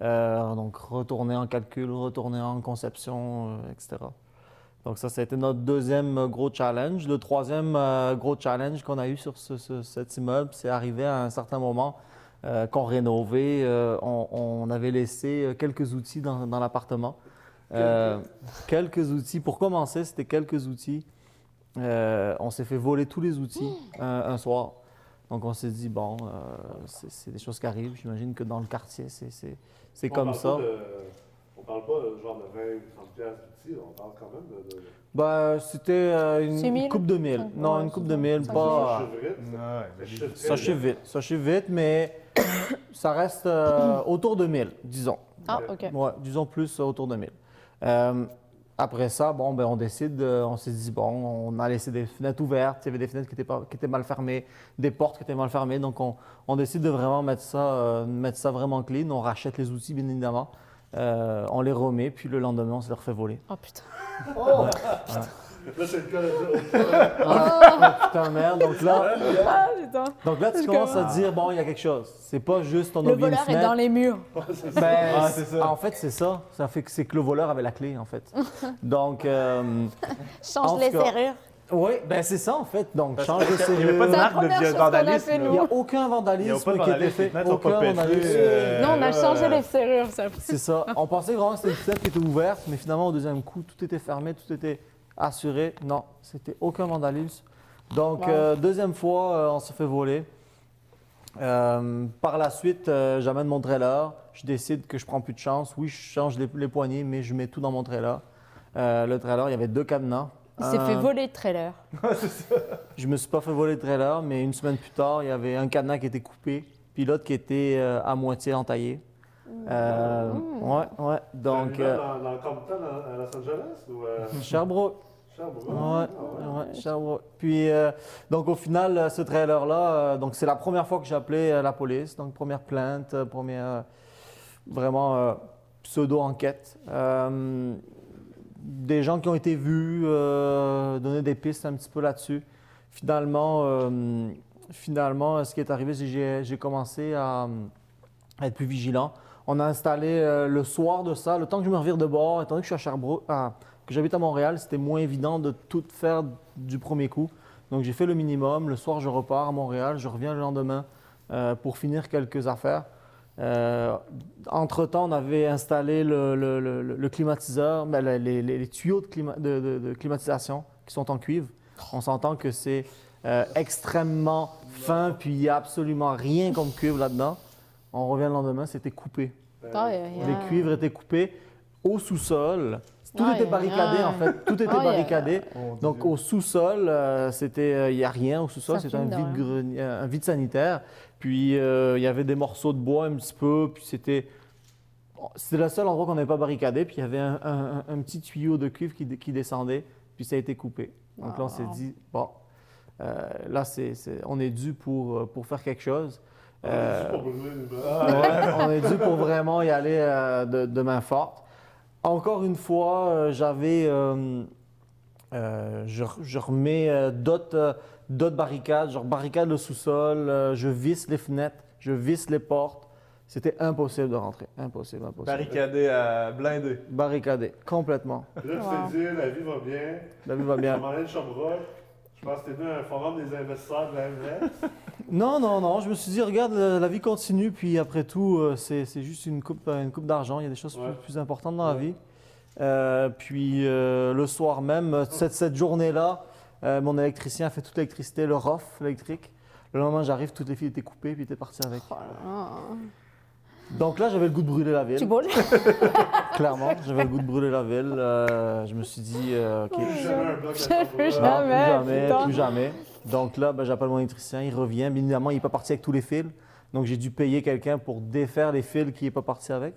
S2: Donc retourner en calcul, retourner en conception, etc. Donc ça, ça a été notre deuxième euh, gros challenge. Le troisième euh, gros challenge qu'on a eu sur ce- ce- cet immeuble, c'est arrivé à un certain moment euh, qu'on rénovait. euh, on, on avait laissé quelques outils dans, dans l'appartement. Euh, quelques outils. Pour commencer, c'était quelques outils. Euh, on s'est fait voler tous les outils un, un soir. Donc on s'est dit, bon, euh, c'est des choses qui arrivent. J'imagine que dans le quartier, c'est- comme ça.
S1: de- on parle pas euh, genre de 20 ou 30 piastres d'outils, on parle quand même de. de...
S2: Bah, c'était euh, une,
S5: mille?
S2: coupe de mille. Non,
S5: ouais,
S2: une coupe de
S5: ça.
S2: mille, pas.
S1: Ça chiffre vite, ça. Chiffre vite.
S2: vite, ça chiffre vite, mais ça reste euh, autour de 1000, disons.
S5: Ah, ok.
S2: Ouais, disons plus autour de 1000. Euh, après ça, bon, ben, on décide, on s'est dit, bon, on a laissé des fenêtres ouvertes, il y avait des fenêtres qui étaient, pas- qui étaient mal fermées, des portes qui étaient mal fermées, donc on, on décide de vraiment mettre ça, euh, mettre ça vraiment clean. On rachète les outils, bien évidemment. Euh, on les remet, puis le lendemain, on se les refait voler.
S5: Oh putain.
S1: Là, c'est le cas de.
S2: Oh, putain, merde, donc là,
S5: Ah putain.
S2: donc là, tu commences à te dire, bon, il y a quelque chose. C'est pas juste ton
S5: Le
S2: une
S5: voleur est dans les murs.
S2: Ben,
S6: Ah, ça.
S2: En fait, c'est ça. Ça fait que c'est que le voleur avait la clé, en fait. Donc, euh,
S5: Change les
S2: cas,
S5: serrures.
S2: Oui, ben c'est ça, en fait. Donc,
S6: Parce
S2: change de
S6: qu'il y avait pas de marque de vandalisme.
S2: Il n'y a aucun
S6: Il y a
S2: vandalisme
S6: pas de
S2: qui a été fait. Aucun vandalisme.
S6: euh,
S5: non, on a changé les serrures. Ça.
S2: C'est ça. On pensait vraiment que c'était une fenêtre qui était ouverte, mais finalement, au deuxième coup, tout était fermé, tout était assuré. Non, c'était aucun vandalisme. Donc,
S5: Wow.
S2: euh, deuxième fois, euh, on se fait voler. Euh, par la suite, euh, j'amène mon trailer. Je décide que je prends plus de chance. Oui, je change les, les poignées, mais je mets tout dans mon trailer. Euh, le trailer, il y avait deux cadenas.
S5: Il s'est fait voler le trailer.
S2: Je me suis pas fait voler le trailer, mais une semaine plus tard, il y avait un cadenas qui était coupé, puis l'autre qui était euh, à moitié entaillé. Euh, Ouais, ouais. Donc,
S1: Dans,
S2: euh,
S1: dans, dans Compton, à à Los Angeles ou euh,
S2: Sherbrooke.
S1: Sherbrooke?
S2: Ouais,
S1: Ah, ouais.
S2: ouais, Sherbrooke. Puis, euh, donc au final, euh, ce trailer-là, euh, donc c'est la première fois que j'ai appelé euh, la police. Donc première plainte, euh, première euh, vraiment euh, pseudo-enquête. Des gens qui ont été vus, euh, donner des pistes un petit peu là-dessus. Finalement, euh, finalement, ce qui est arrivé, c'est que j'ai- commencé à, être plus vigilant. On a installé euh, le soir de ça, le temps que je me revire de bord, étant donné que je suis à Sherbrooke, que j'habite à Montréal, c'était moins évident de tout faire du premier coup. Donc j'ai fait le minimum. Le soir, je repars à Montréal, je reviens le lendemain pour finir quelques affaires. Euh, entre-temps, on avait installé le, le- le- le climatiseur, ben, le- les, les- les tuyaux de, clima- de- de- de climatisation qui sont en cuivre. On s'entend que c'est euh, extrêmement fin, puis il n'y a absolument rien comme cuivre là-dedans. On revient le lendemain, c'était coupé. Les cuivres étaient coupés au sous-sol. Tout était barricadé, en fait. Tout était barricadé.
S6: Oh,
S2: Donc, au sous-sol, euh, c'était, il n'y a rien au sous-sol, c'était un
S5: fume
S2: vide,
S5: de
S2: grenier- un vide sanitaire. Puis, euh, il y avait des morceaux de bois un petit peu, puis c'était... C'était le seul endroit qu'on n'avait pas barricadé, puis il y avait un, un- un petit tuyau de cuivre qui, qui descendait, puis ça a été coupé. Donc là, on s'est dit, bon, euh, là, c'est, on est dû pour, euh, pour faire quelque chose. Euh,
S1: pour.
S2: Ouais, on est dû pour vraiment y aller euh, de, de main forte. Encore une fois, euh, j'avais. euh, euh, je, je remets euh, d'autres euh, d'autres barricades, genre barricade le sous-sol, euh, je visse les fenêtres, je visse les portes. C'était impossible de rentrer. Impossible, impossible.
S6: Barricadé à blindé.
S2: Barricadé, complètement.
S1: Là, tu
S5: Wow.
S1: t'es dit, la vie va bien.
S2: La vie va
S1: On
S2: bien.
S1: Je pense que à un forum des investisseurs de la MREX.
S2: Non, non, non. Je me suis dit, regarde, la, la vie continue. Puis après tout, euh, c'est c'est juste une coupe, une coupe d'argent. Il y a des choses
S1: Ouais.
S2: plus, plus importantes dans la vie. Euh, puis euh, le soir même, euh, cette, cette journée-là, euh, mon électricien a fait toute l'électricité, le ROF électrique. Le lendemain, j'arrive, toutes les fils étaient coupées, puis il était parti avec.
S5: Oh là là.
S2: Donc là, j'avais le goût de brûler la ville.
S5: Tu brûles?
S2: Clairement, j'avais le goût de brûler la ville. Euh, je me suis dit, euh, OK.
S1: Plus jamais un bloc à
S5: Plus.
S2: Non,
S5: jamais,
S2: plus jamais,
S5: putain.
S2: plus jamais. Donc là, ben, j'appelle mon électricien, il revient. Bien évidemment, il n'est pas parti avec tous les fils. Donc j'ai dû payer quelqu'un pour défaire les fils qui n'est pas parti avec.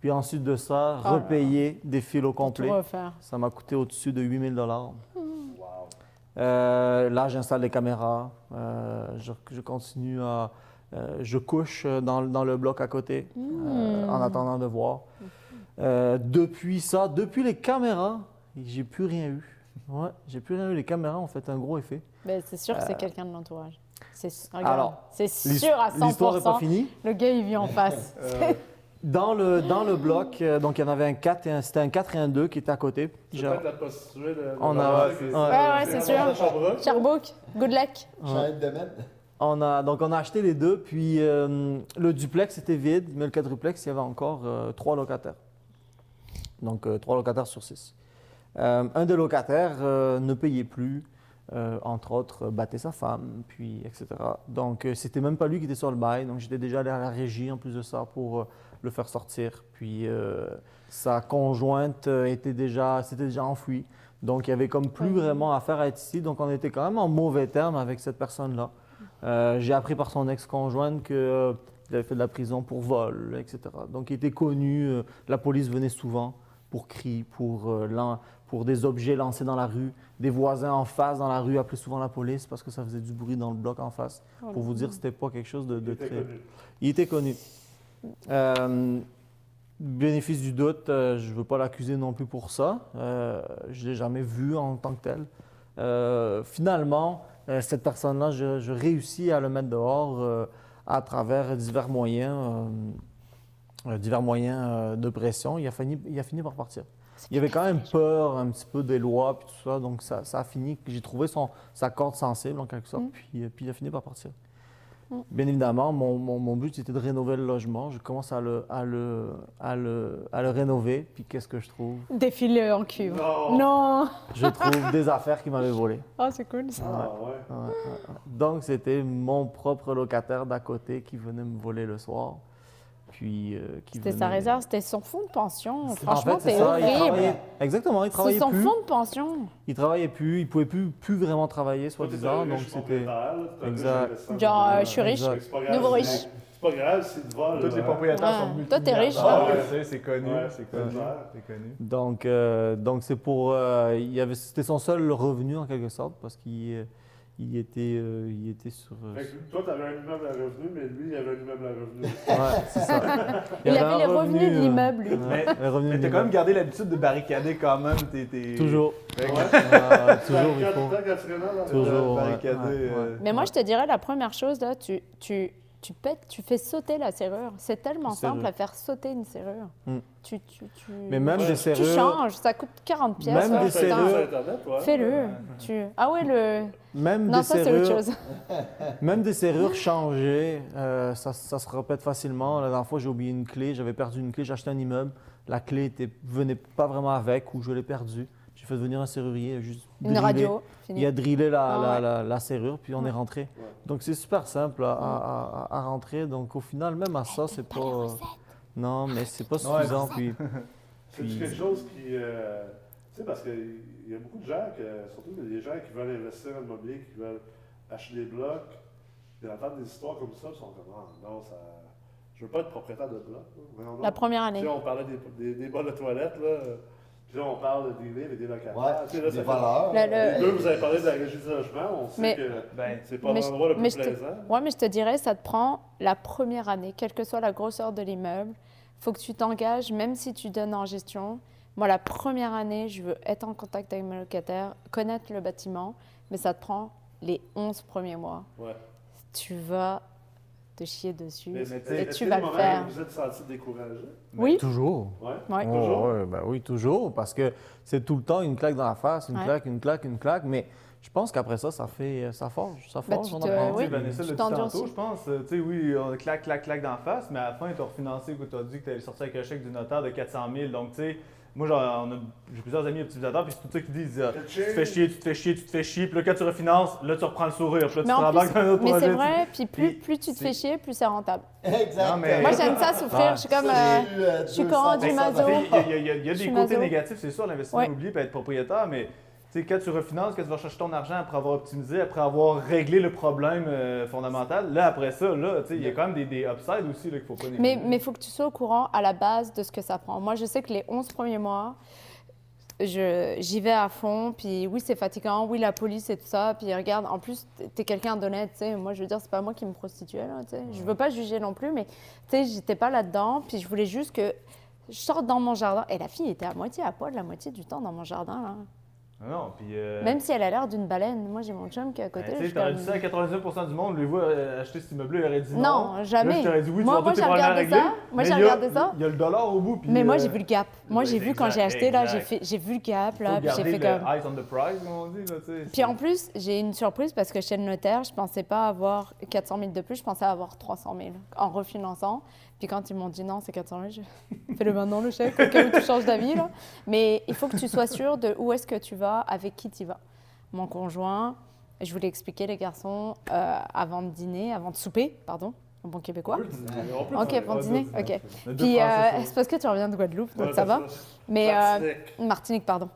S2: Puis ensuite de ça,
S5: Oh là.
S2: repayer des fils au complet. Ça m'a coûté au-dessus de 8000 dollars. Euh, là, j'installe des caméras. Euh, je, je continue à. Euh, je couche dans, dans le bloc à côté euh, en attendant de voir. Euh, depuis ça, depuis les caméras, j'ai plus rien eu. Ouais, j'ai plus rien eu. Les caméras ont fait un gros effet.
S5: Ben, c'est sûr que c'est quelqu'un de l'entourage. C'est sûr à 100%.
S2: L'histoire n'est pas finie.
S5: Le gars, il vit en face.
S2: Dans le, dans le bloc, euh, donc il y en avait un 4 et un, c'était un 4 et un 2 qui étaient à côté. Genre-
S1: la prostituée de.
S2: On a- ouais, ouais,
S5: c'est sûr.
S1: Sherbrooke,
S5: good luck.
S4: J'arrête de mettre.
S2: On a, donc on a acheté les deux, puis euh, le duplex était vide, mais le quadruplex, il y avait encore euh, trois locataires. Donc euh, trois locataires sur six. Un des locataires ne payait plus, entre autres, battait sa femme, puis etc. Donc c'était même pas lui qui était sur le bail, donc j'étais déjà allé à la régie en plus de ça pour le faire sortir. Puis sa conjointe était déjà, s'était déjà enfuie. Donc il y avait comme plus
S5: Oui.
S2: vraiment affaire à être ici, donc on était quand même en mauvais terme avec cette personne-là. Euh, J'ai appris par son ex-conjointe qu'il avait fait de la prison pour vol, etc. Donc, il était connu. euh, la police venait souvent pour cris, pour, euh, pour des objets lancés dans la rue. Des voisins en face dans la rue appelaient souvent la police parce que ça faisait du bruit dans le bloc en face. Pour vous dire, c'était pas quelque chose de, de
S1: Il était
S2: très.
S1: connu.
S2: Il était connu. Euh, bénéfice du doute, euh, je ne veux pas l'accuser non plus pour ça. Euh, je ne l'ai jamais vu en tant que tel. Euh, finalement, euh, cette personne-là, je, je réussis à le mettre dehors euh, à travers divers moyens, euh, divers moyens de pression. Il a, fini, il a fini par partir. Il avait quand même peur un petit peu des lois et tout ça, donc ça, ça a fini. J'ai trouvé son, sa corde sensible en quelque sorte,
S5: Mm.
S2: puis, puis il a fini par partir. Bien évidemment, mon, mon- mon but c'était de rénover le logement. Je commence à le, à le, à le, à le rénover, puis qu'est-ce que je trouve?
S5: Défilé en cuve.
S1: Non.
S5: Non.
S2: Je trouve des affaires qui m'avaient volé.
S5: Oh, c'est cool ça.
S1: Ah, ouais.
S2: Ouais, ouais, ouais. Donc c'était mon propre locataire d'à côté qui venait me voler le soir. Puis, euh, qui
S5: C'était
S2: venait-
S5: sa réserve, c'était son fonds de pension.
S2: En
S5: Franchement,
S2: fait, c'est
S5: c'est
S2: ça, il
S5: horrible.
S2: travaillait- Exactement, il
S5: C'est
S2: travaillait
S5: son
S2: plus.
S5: fonds de pension.
S2: Il travaillait plus, il pouvait plus, plus vraiment travailler, soi-disant.
S1: un
S2: Donc c'était. Exact.
S5: Genre, euh, je suis riche.
S1: C'est grave,
S5: Nouveau
S1: c'est-
S5: riche.
S1: C'est pas grave s'il te vole.
S6: Tous les
S1: là.
S6: propriétaires
S5: Ouais.
S6: sont
S5: Toi, t'es riche.
S6: Ah, je sais, c'est connu,
S1: Ouais,
S6: c'est
S1: c'est
S6: connu. C'est connu.
S2: Donc, euh, donc c'est pour. euh, il avait, c'était son seul revenu en quelque sorte parce qu'il euh, il était, euh, il était sur. euh,
S1: Fait que toi, t'avais un immeuble à revenu, mais lui, il avait un immeuble à revenu.
S2: Ouais, c'est ça.
S5: Il, avait les revenus
S2: revenu,
S5: de
S2: euh,
S5: l'immeuble, lui.
S2: revenu
S6: Mais t'as quand même gardé l'habitude de barricader quand même tes.
S2: Toujours.
S6: Que-
S1: Ouais.
S2: Toujours, il faut.
S1: tu
S2: Toujours. ouais,
S6: barricader,
S2: ouais, ouais.
S6: euh,
S5: Mais moi, je te dirais, la première chose, là, tu, tu, tu pètes, tu fais sauter la serrure. C'est tellement simple à faire sauter une serrure.
S2: Mm.
S5: Tu, tu, tu...
S2: Mais même
S1: Ouais.
S2: des
S5: Tu
S2: serrures.
S5: changes, ça coûte 40 pièces.
S2: Même des serrures.
S1: Ouais.
S5: Fais-le. Tu... Ah ouais, le...
S2: Même
S5: Non,
S2: des
S5: ça, c'est autre
S2: serrures.
S5: chose.
S2: Même des serrures changées, euh, ça, ça se répète facilement. La dernière fois, j'ai oublié une clé, j'avais perdu une clé, j'ai acheté un immeuble. La clé était, venait pas vraiment avec ou je l'ai perdue. J'ai fait venir un serrurier, juste
S5: Une
S2: driller.
S5: radio.
S2: Il a drillé la,
S5: Ah
S2: la-
S5: ouais.
S2: la- la serrure, puis on
S5: Ouais.
S2: est rentré.
S1: Ouais.
S2: Donc c'est super simple à, à- à- à rentrer. Donc au final, même à ça, c'est pas. euh, Non, mais c'est pas
S6: Ouais,
S2: suffisant. puis,
S1: C'est
S2: Puis-
S1: quelque chose qui. euh, tu sais, parce qu'il y a beaucoup de gens, que, surtout des gens qui veulent investir en immobilier, qui veulent acheter des blocs, ils entendent des histoires comme ça, ils sont comme Ah, non, ça. Je veux pas être propriétaire de bloc. là.
S5: La première année.
S1: sais, on parlait des, des, des bols de toilette, là. Puis là, on parle des livres et des locataires.
S4: Ouais,
S1: Tu sais, là,
S4: des
S1: fait-
S4: valeurs.
S5: Le-
S1: Les
S5: le-
S1: deux, vous avez parlé de la régie du logement. On sait
S5: Mais-
S1: que
S6: Ben,
S1: c'est pas l'endroit le plus
S5: je te-
S1: plaisant.
S5: Ouais, mais je te dirais, ça te prend la première année, quelle que soit la grosseur de l'immeuble. faut que tu t'engages, même si tu donnes en gestion. Moi, la première année, je veux être en contact avec mes locataires, connaître le bâtiment, mais ça te prend les 11 premiers mois.
S1: Ouais.
S5: Tu vas te chier dessus
S1: Mais
S6: mais
S5: et
S6: tu
S5: tu vas le faire.
S1: Vous êtes senti découragé?
S5: Oui,
S2: Toujours.
S1: Ouais.
S5: Ouais.
S2: Oh,
S1: Toujours?
S2: ouais, ben oui, toujours. Parce que c'est tout le temps une claque dans la face, une
S5: Ouais.
S2: claque, une claque, une claque. Mais je pense qu'après ça, ça fait, ça forge, ça
S5: Bah,
S2: forge,
S5: tu
S2: on
S5: te- oui.
S6: Tu Vanessa
S5: Tu
S6: tantôt, je pense. Euh, Tu sais, oui, on claque, claque, claque d'en face, mais à la fin, ils t'ont refinancé, tu as dit que tu allais sortir avec un chèque du notaire de 400 000. Donc, tu sais, moi, j'ai plusieurs amis optimisateurs, puis c'est tout ça qu'ils disent. euh, tu te fais chier, tu te fais chier, tu te fais chier, puis là, quand tu refinances, là, tu reprends le sourire, puis là, tu
S5: Mais
S6: rembarques dans un autre
S5: mais
S6: projet.
S5: c'est
S6: tu-
S5: vrai, puis plus, plus tu te
S6: c'est-
S5: fais chier, plus c'est rentable.
S4: Exactement.
S6: mais-
S5: Moi, j'aime ça souffrir. Je suis comme. euh, je suis Coran du mazo.
S6: Il y a, il y a- y des côtés
S5: maso.
S6: négatifs, c'est sûr, l'investissement
S5: Ouais.
S6: immobilier peut être propriétaire, mais sais, quand tu refinances, quand tu vas chercher ton argent après avoir optimisé, après avoir réglé le problème euh, fondamental, là, après ça, là, il y a quand même des, des upsides aussi là, qu'il faut pas négliger.
S5: Mais il faut que tu sois au courant à la base de ce que ça prend. Moi, je sais que les 11 premiers mois, je- j'y vais à fond. Puis oui, c'est fatigant. Oui, la police et tout ça. Puis regarde, en plus, t'es quelqu'un d'honnête. tu sais. Moi, je veux dire, c'est pas moi qui me prostituais. Là, tu sais. Je veux pas juger non plus, mais tu sais, j'étais pas là-dedans. Puis je voulais juste que je sorte dans mon jardin. Et la fille était à moitié à poil la moitié du temps dans mon jardin. Là.
S6: Ah Non, puis. euh,
S5: Même si elle a l'air d'une baleine. Moi, j'ai mon chum qui est à
S6: ben,
S5: côté.
S6: tu
S5: je
S6: sais, t'aurais dit ça à 99% du monde, lui, voit euh, acheter cet immeuble-là, il aurait dit non.
S5: Non,
S6: Là,
S5: jamais.
S6: je t'aurais dit oui,
S5: Moi-
S6: tu
S5: moi, j'ai regardé ça. Moi, j'ai regardé ça.
S6: Il y a le dollar au bout. Puis,
S5: Mais moi,
S6: euh,
S5: j'ai vu le gap. Moi, j'ai vu quand j'ai acheté, là, j'ai vu le gap, là, puis j'ai fait comme...
S6: eyes on the prize, comme on dit, là, tu sais.
S5: Puis en plus, j'ai une surprise parce que chez le notaire, je pensais pas avoir 400 000 de plus, je pensais avoir 300 000 en refinançant. Puis quand ils m'ont dit non, c'est 400 000, je fais le maintenant le chèque au cas où tu changes d'avis. là. Mais il faut que tu sois sûr de où est-ce que tu vas, avec qui tu vas. Mon conjoint, je voulais expliquer les garçons euh, avant de dîner, avant de souper, pardon, en bon québécois.
S1: On peut
S5: Ok,
S6: Ouais,
S5: dîner, ok. Puis euh, c'est parce que tu reviens de Guadeloupe, donc
S1: Ouais,
S5: ça
S1: c'est
S5: va. Mais euh,
S1: Martinique.
S5: Martinique, pardon.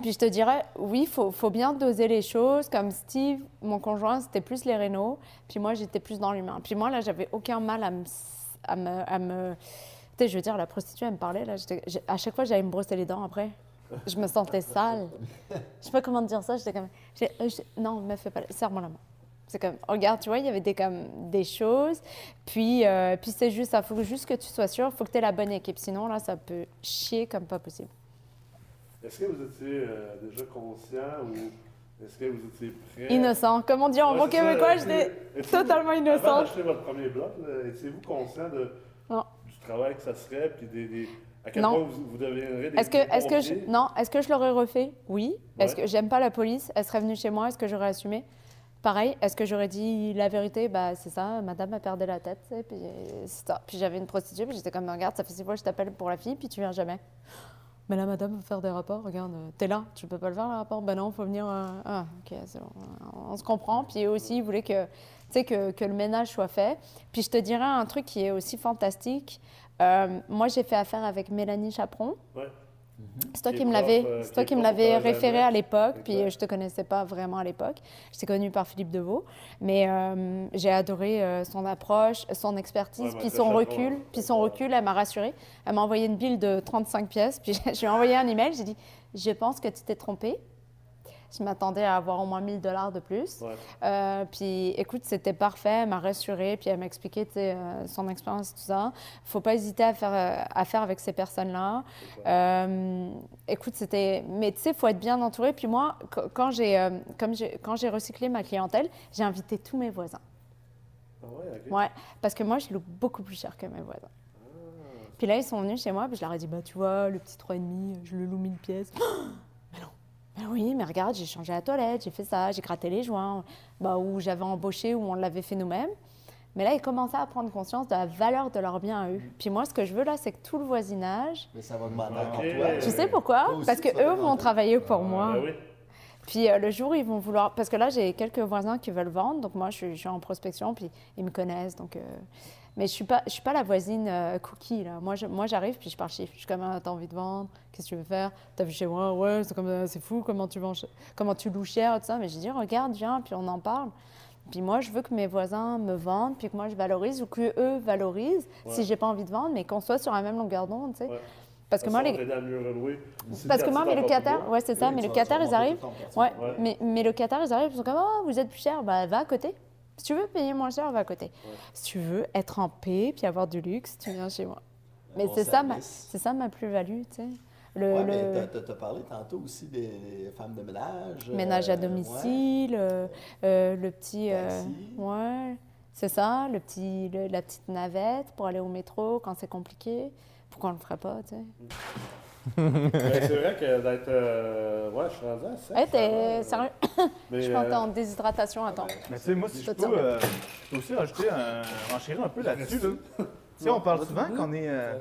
S5: Puis je te dirais, oui, il faut, faut bien doser les choses. Comme Steve, mon conjoint, c'était plus les rénaux. Puis moi, j'étais plus dans l'humain. Puis moi, là, j'avais aucun mal à me. À me, Tu sais, je veux dire, la prostituée, elle me parlait. Là, à chaque fois, j'allais me brosser les dents après. Je me sentais sale. Je sais pas comment te dire ça. J'étais comme. non, me fais pas. Serre-moi la main. C'est comme, regarde, tu vois, il y avait des, comme, des choses. Puis, euh, puis c'est juste. Il faut juste que tu sois sûr. Il faut que tu aies la bonne équipe. Sinon, là, ça peut chier comme pas possible.
S1: Est-ce que vous étiez euh, déjà conscient ou est-ce que vous étiez prêt?
S5: Innocent. Comme on dit en bon québécois, j'étais totalement
S1: Avant
S5: innocente.
S1: d'acheter votre premier bloc, étiez-vous conscient de,
S5: Non.
S1: du travail que ça serait puis des, des- à quel
S5: Non.
S1: point vous, vous deviendrez des
S5: Est-ce que, est-ce que je, non, est-ce que je l'aurais refait? Oui. Est-ce que j'aime pas la police? Elle serait venue chez moi. Est-ce que j'aurais assumé? Pareil. Est-ce que j'aurais dit la vérité? Bah c'est ça. Madame a perdu la tête. Puis c'est ça. Puis j'avais une prostituée. Puis j'étais comme regarde, ça fait six fois que je t'appelle pour la fille. Puis tu viens jamais. Mais la madame veut faire des rapports. Regarde, euh, t'es là. Tu peux pas le faire le rapport Ben non, faut venir. euh, Ah ok, bon. On se comprend. Puis aussi, ils voulaient que, que, que le ménage soit fait. Puis je te dirais un truc qui est aussi fantastique. Euh, moi, j'ai fait affaire avec Mélanie Chaperon.
S1: Ouais.
S5: C'est toi
S1: Qui
S5: me l'avais,
S1: euh,
S5: c'est toi qui me l'avais
S1: collège
S5: référé à l'époque, puis euh, je te connaissais pas vraiment à l'époque. J'étais connue par Philippe Deveau, mais euh, j'ai adoré euh, son approche, son expertise,
S1: Ouais,
S5: puis son recul, puis son recul, elle m'a rassurée. Elle m'a envoyé une bille de 35 pièces, puis je lui ai envoyé un email, j'ai dit "Je pense que tu t'es trompée." Je m'attendais à avoir au moins 1000 dollars de plus.
S1: Ouais.
S5: Euh, puis écoute, c'était parfait, elle m'a rassurée, puis elle m'a expliqué euh, son expérience et tout ça. Faut pas hésiter à faire, à faire avec ces personnes-là. Euh, écoute, c'était. Mais tu sais, il faut être bien entouré. Puis moi, qu- quand j'ai comme j'ai- quand j'ai recyclé ma clientèle, j'ai invité tous mes voisins.
S1: Ah ouais.
S5: Ouais, parce que moi, je loue beaucoup plus cher que mes voisins. Puis là, ils sont venus chez moi, puis je leur ai dit, bah tu vois, le petit 3,5, je le loue 1000 pièces. Mais oui, mais regarde, j'ai changé la toilette, j'ai fait ça, j'ai gratté les joints, bah, où j'avais embauché, où on l'avait fait nous-mêmes. Mais là, ils commençaient à prendre conscience de la valeur de leurs biens à eux. Puis moi, ce que je veux là, c'est que tout le voisinage.
S4: Mais ça va demander
S1: Ok.
S4: encore toi.
S5: Tu sais pourquoi?
S4: Aussi,
S5: Parce que eux vont travailler pour moi.
S1: Ben oui.
S5: Puis euh, le jour ils vont vouloir. Parce que là, j'ai quelques voisins qui veulent vendre. Donc moi, je suis, je suis en prospection. Puis ils me connaissent. Donc, euh, Mais je ne suis, pas- je suis pas la voisine euh, cookie. Là. Moi, je- moi, j'arrive. Puis je parle chiffre. Je suis comme Ah, T'as envie de vendre Qu'est-ce que tu veux faire? T'as vu chez moi? Ouais, c'est, comme, euh, c'est fou. Comment tu, vends, comment tu loues cher tout ça. Mais je dis Regarde, viens. Puis on en parle. Puis moi, je veux que mes voisins me vendent. Puis que moi, je valorise. Ou que eux valorisent.
S1: Ouais.
S5: Si j'ai pas envie de vendre. Mais qu'on soit sur la même longueur d'onde. tu sais.
S1: Ouais.
S5: Parce que moi, les. Parce que moi, mes locataires, ouais, c'est ça, mes locataires, ils arrivent. Ouais. mais mes locataires, ils arrivent, ils sont comme, oh, vous êtes plus cher, bah, va à côté. Si tu veux payer moins cher, va à côté. Si tu veux être en paix puis avoir du luxe, tu viens chez moi. Mais
S4: bon
S5: c'est ça, c'est ça ma plus-value, tu sais. Le,
S4: Ouais,
S5: le
S4: t'as parlé tantôt aussi des, des femmes de ménage. euh,
S5: ménage à domicile, euh, euh, le petit... euh, ouais, c'est ça, le petit, le- la petite navette pour aller au métro quand c'est compliqué. Pourquoi on le ferait pas, tu sais?
S1: C'est vrai que d'être. euh, ouais, je suis rendu à ça.
S5: Hey, t'es sérieux?
S1: Mais,
S5: Je t'es
S1: euh,
S5: en déshydratation, attends.
S6: Mais tu sais, moi, si je peux, euh, je peux aussi rajouter un, renchérir un peu là-dessus. Là. Tu sais, on parle souvent qu'on est, euh,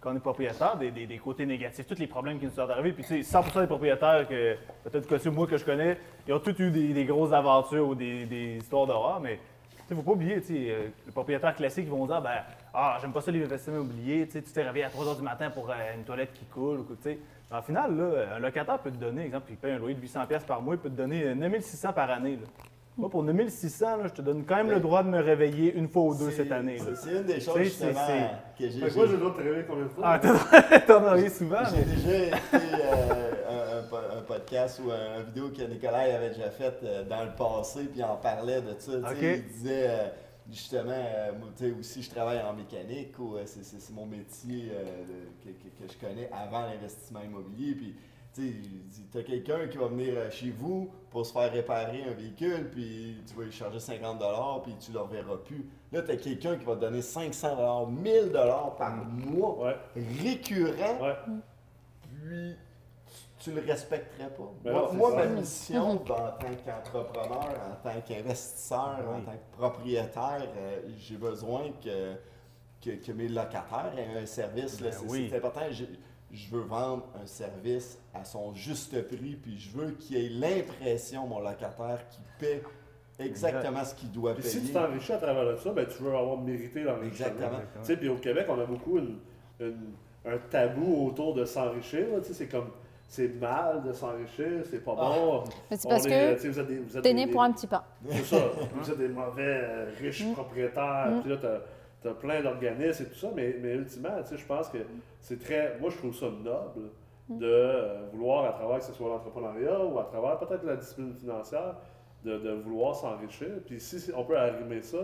S6: qu'on est propriétaire des, des- des côtés négatifs, tous les problèmes qui nous sont arrivés. Puis, tu sais, 100 des propriétaires, que peut-être que c'est moi que je connais, ils ont tous eu des, des grosses aventures ou des, des histoires d'horreur. Mais, tu sais, faut pas oublier, tu sais, euh, les propriétaires classiques ils vont dire, ben, ah, j'aime pas ça les investissements immobiliers, tu sais, tu t'es réveillé à 3 h du matin pour euh, une toilette qui coule, ou quoi, tu sais. En final, là, un locataire peut te donner, exemple, il paye un loyer de 800 pièces par mois, il peut te donner euh, 9600 par année. là. Moi, pour 9600, là, je te donne quand même le droit de me réveiller une fois ou deux cette année.
S4: c'est- une des choses, justement,
S6: c'est-
S4: que j'ai.
S1: Fait que moi, j'ai le droit de te réveiller combien de fois?
S6: Ah, t'en as rien souvent,
S4: J'ai
S6: mais...
S4: déjà écouté euh, un, un po- un podcast ou un, une vidéo que Nicolas avait déjà faite euh, dans le passé, puis il en parlait de ça. tu sais,
S6: Ok.
S4: Il disait euh, justement, euh, moi, tu sais, aussi, je travaille en mécanique, ou euh, c'est- mon métier euh, que, que- que je connais avant l'investissement immobilier. Puis, tu t'as quelqu'un qui va venir euh, chez vous pour se faire réparer un véhicule, puis tu vas lui charger 50 puis tu ne le reverras plus. Là, t'as quelqu'un qui va te donner 500 1000 par mois
S1: Ouais,
S4: récurrent
S1: ouais.
S4: puis tu, le respecterais pas.
S1: Ben
S4: moi, ma mission en tant qu'entrepreneur, en tant qu'investisseur, en tant que propriétaire, euh, j'ai besoin que, que, que mes locataires aient un service.
S6: Ben
S4: c'est
S6: oui.
S4: important. Je, je veux vendre un service à son juste prix, puis je veux qu'il ait l'impression, mon locataire, qu'il paie exactement ce qu'il doit
S1: Puis
S4: payer.
S1: si tu t'enrichis à travers ça, ben, tu veux avoir mérité l'enrichissement.
S4: Exactement.
S1: Tu sais, puis au Québec, on a beaucoup une- une- un tabou autour de s'enrichir. là. Tu sais, c'est comme, c'est mal de s'enrichir, c'est pas bon.
S5: Mais c'est
S1: On
S5: parce
S1: est-
S5: que
S1: sais, vous êtes des- vous êtes
S5: t'es
S1: des-
S5: né
S1: des-
S5: pour un petit pain.
S1: C'est ça. Vous êtes des mauvais euh, riches propriétaires.
S5: Mm.
S1: Puis là, tu as, plein d'organismes et tout ça. Mais, mais ultimement, tu sais, je pense que c'est très. Moi, je trouve ça noble
S5: Mm.
S1: de euh, vouloir, à travers que ce soit l'entrepreneuriat ou à travers peut-être la discipline financière, de, de vouloir s'enrichir. Puis si, si on peut arrimer ça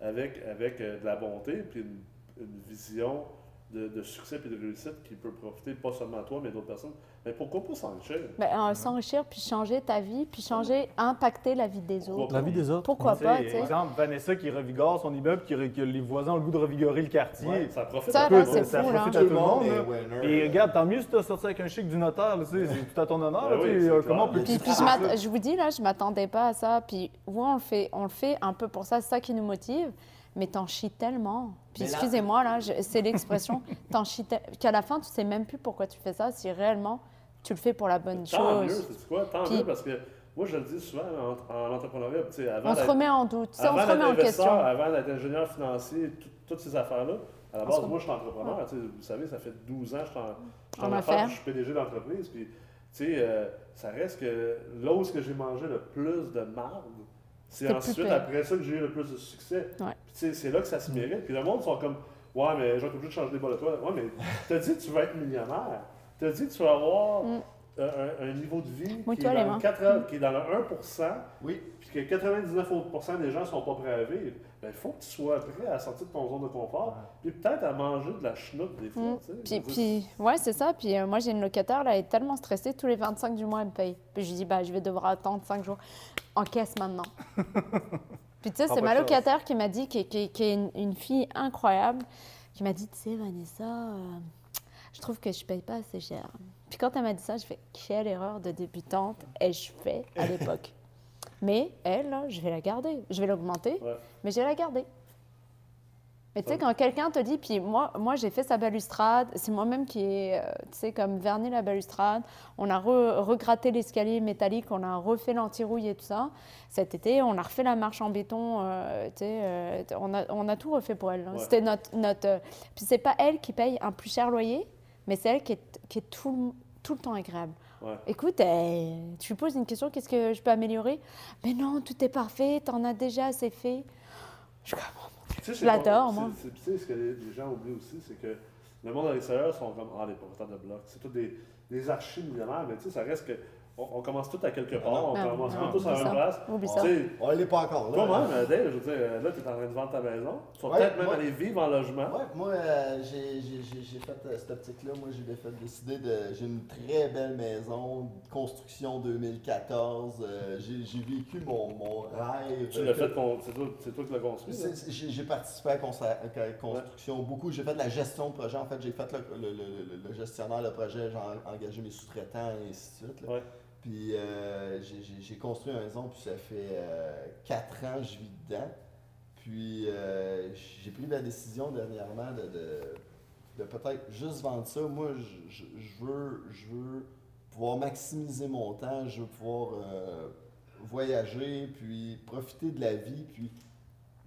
S1: avec, avec euh, de la bonté, puis une, une vision de, de succès et de réussite qui peut profiter pas seulement à toi, mais d'autres personnes, mais pourquoi pas s'enrichir?
S5: Ben, euh, S'enrichir, puis changer ta vie, puis changer, impacter la vie des autres.
S2: La vie des autres.
S5: Pourquoi
S6: Tu
S5: pas,
S6: sais? exemple, Vanessa qui revigore son immeuble, qui, que les voisins ont le goût de revigorer le quartier.
S1: Ouais, ça profite
S5: Ça,
S1: à le
S5: c'est
S1: monde.
S6: ça
S5: fou,
S6: profite
S5: là.
S6: à tout le monde.
S4: winner.
S6: Et regarde, tant mieux si tu as sorti avec un chèque du notaire, là, tu sais, c'est tout à ton honneur.
S1: Ben
S6: là,
S1: oui,
S6: euh, comment on peut
S4: Puis-
S5: Puis, puis je, je vous dis, là, je m'attendais pas à ça. Puis, ouais, on le fait, on le fait un peu pour ça, c'est ça qui nous motive. Mais t'en chies tellement. Puis,
S4: Mais là-
S5: excusez-moi, là, c'est l'expression, t'en chies tel- qu'à la fin, tu sais même plus pourquoi tu fais ça, si réellement tu le fais pour la bonne
S1: Tant mieux,
S5: chose.
S1: c'est quoi? Tant
S5: Puis-
S1: mieux parce que moi je le dis souvent en, en entrepreneuriat, avant
S5: On se remet en doute, sais, on
S1: avant
S5: se remet
S1: d'être
S5: en question.
S1: avant d'être ingénieur financier, tout- toutes ces affaires-là, à la base,
S5: se
S1: moi je suis entrepreneur, tu sais, vous savez, ça fait 12 ans que je suis en, affaires, je suis PDG d'entreprise, puis tu sais, euh, ça reste que là où est-ce que j'ai mangé le plus de marde, c'est ensuite après ça que j'ai eu le plus de succès.
S5: Ouais.
S1: Puis c'est là que ça se mérite. Puis le monde sont comme, ouais, mais j'ai obligé de changer les bas de toi. Ouais, mais t'as dit tu vas être millionnaire. T'as dit que tu vas avoir
S5: Mm.
S1: euh, un, un niveau de vie qui est, dans le 4 qui est dans le 1%,
S4: Oui,
S1: puis que 99 autres pourcents des gens sont pas prêts à vivre, ben, il faut que tu sois prêt à sortir de ton zone de confort, puis peut-être à manger de la chenoute des fois.
S5: Mm.
S1: tu.
S5: Puis, ouais, c'est ça. Puis, euh, moi, j'ai une locataire, là, elle est tellement stressée, tous les 25 du mois, elle me paye. Puis, je lui dis, bah, je vais devoir attendre 5 jours. Encaisse maintenant. puis, tu sais, c'est ma locataire qui m'a dit, qui, qui- qui est une, une fille incroyable, qui m'a dit, tu sais, Vanessa, euh, je trouve que je paye pas assez cher. Puis, quand elle m'a dit ça, je fais, quelle erreur de débutante ai-je fait à l'époque? Mais elle, je vais la garder. Je vais l'augmenter,
S1: Ouais.
S5: mais je vais la garder. Mais tu sais, quand quelqu'un te dit, puis moi, moi j'ai fait sa balustrade, c'est moi-même qui ai, euh, tu sais, comme verni la balustrade, on a re- regratté l'escalier métallique, on a refait l'antirouille et tout ça. Cet été, on a refait la marche en béton, euh, tu sais, euh, on, a, on a tout refait pour elle. hein.
S1: Ouais.
S5: C'était notre... notre euh, puis c'est pas elle qui paye un plus cher loyer, mais c'est elle qui est, qui est tout, le- tout le temps agréable.
S1: Ouais.
S5: Écoute, euh, tu lui poses une question, qu'est-ce que je peux améliorer? Mais non, tout est parfait, t'en as déjà assez fait. Je comprends.
S1: Tu sais,
S5: Je l'adore, moi.
S1: Tu sais, ce que les, les gens oublient aussi, c'est que le monde à l'extérieur sont comme Ah, les propriétaires de blocs. C'est tous des, des archi-millionnaires, mais tu sais, ça reste que on, on commence tous à quelque part,
S4: non.
S1: on
S5: Ah,
S1: commence
S5: non,
S1: pas tous à la même place.
S5: Oublie
S4: On- On l'est pas encore là.
S1: Toi-même, euh, Dave, je veux dire, là, tu es en train de vendre ta maison. Tu vas
S4: Ouais,
S1: peut-être même
S4: moi-
S1: aller vivre en logement.
S4: Ouais, moi, euh, j'ai j'ai- j'ai- j'ai fait euh, cette optique-là. Moi, j'ai fait décider de. J'ai une très belle maison, construction 2014. euh, j'ai j'ai vécu mon, mon rêve.
S1: Tu l'as fait, c'est toi, c'est toi qui l'as construit. là.
S4: C'est- c'est- J'ai j'ai participé à la construction beaucoup. J'ai fait de la gestion de projet. En fait, j'ai fait le, le- le- le gestionnaire de projet, j'ai en- engagé mes sous-traitants et ainsi de suite. là.
S1: Ouais.
S4: Puis euh, j'ai- construit une maison, puis ça fait euh, quatre ans que je vis dedans. Puis euh, j'ai pris la décision dernièrement de, peut-être juste vendre ça. Moi, je, je- je veux, je veux pouvoir maximiser mon temps, je veux pouvoir euh, voyager, puis profiter de la vie, puis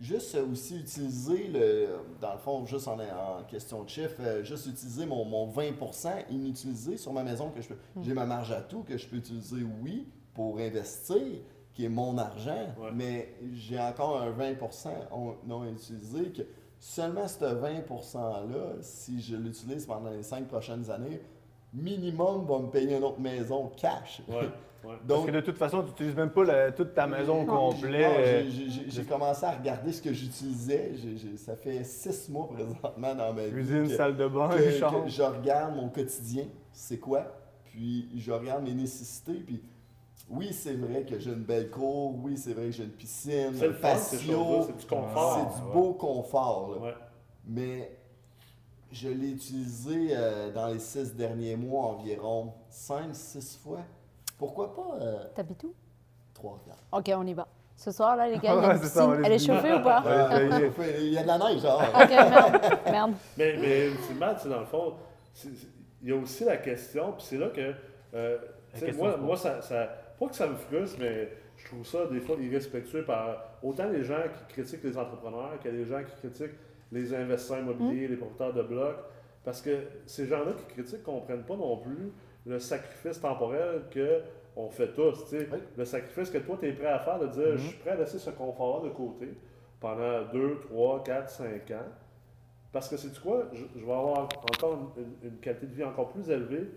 S4: juste aussi utiliser, le, dans le fond, juste en, en question de chiffre, euh, juste utiliser mon, mon 20% inutilisé sur ma maison que je peux. J'ai ma marge à tout que je peux utiliser, oui, pour investir, qui est mon argent,
S1: Ouais.
S4: mais j'ai encore un 20% on- non utilisé que seulement ce 20%-là, si je l'utilise pendant les cinq prochaines années, minimum va me payer une autre maison cash.
S1: Ouais, ouais.
S6: Parce
S4: Donc,
S6: que de toute façon, tu n'utilises même pas la- toute ta maison euh,
S4: j'ai- commencé à regarder ce que j'utilisais. Ça fait six mois présentement dans ma vie.
S6: Cuisine,
S4: que-
S6: salle de bain,
S4: que- que
S6: chambre.
S4: je regarde mon quotidien, c'est quoi, puis je regarde mes nécessités, puis oui, c'est vrai que j'ai une belle cour, oui, c'est vrai que j'ai une piscine, un patio,
S1: c'est du confort.
S4: c'est du
S6: ouais.
S4: beau confort, là.
S1: Ouais.
S4: mais je l'ai utilisé euh, dans les six derniers mois environ cinq, six fois. Pourquoi pas euh,
S5: T'habites où?
S4: trois regards?
S5: Ok, on y va. Ce soir, là, les gars, il y a une
S6: ça,
S5: Elle est chauffée ou pas?
S6: Ouais,
S4: Il y a de la neige, genre.
S5: Ok, merde. merde.
S1: Mais, mais ultimement, tu sais, dans le fond, il y a aussi la question, puis c'est là que, euh, tu sais,
S6: question
S1: moi, moi ça, ça, pas que ça me frustre, mais je trouve ça des fois irrespectueux par autant les gens qui critiquent les entrepreneurs que les gens qui critiquent les investisseurs immobiliers, les propriétaires de blocs, parce que ces gens-là qui critiquent ne comprennent pas non plus le sacrifice temporel que on fait tous, tu sais.
S4: Oui.
S1: le sacrifice que toi tu es prêt à faire de dire je suis prêt à laisser ce confort de côté pendant 2, 3, 4, 5 ans. Parce que c'est quoi, je, je vais avoir encore une, une qualité de vie encore plus élevée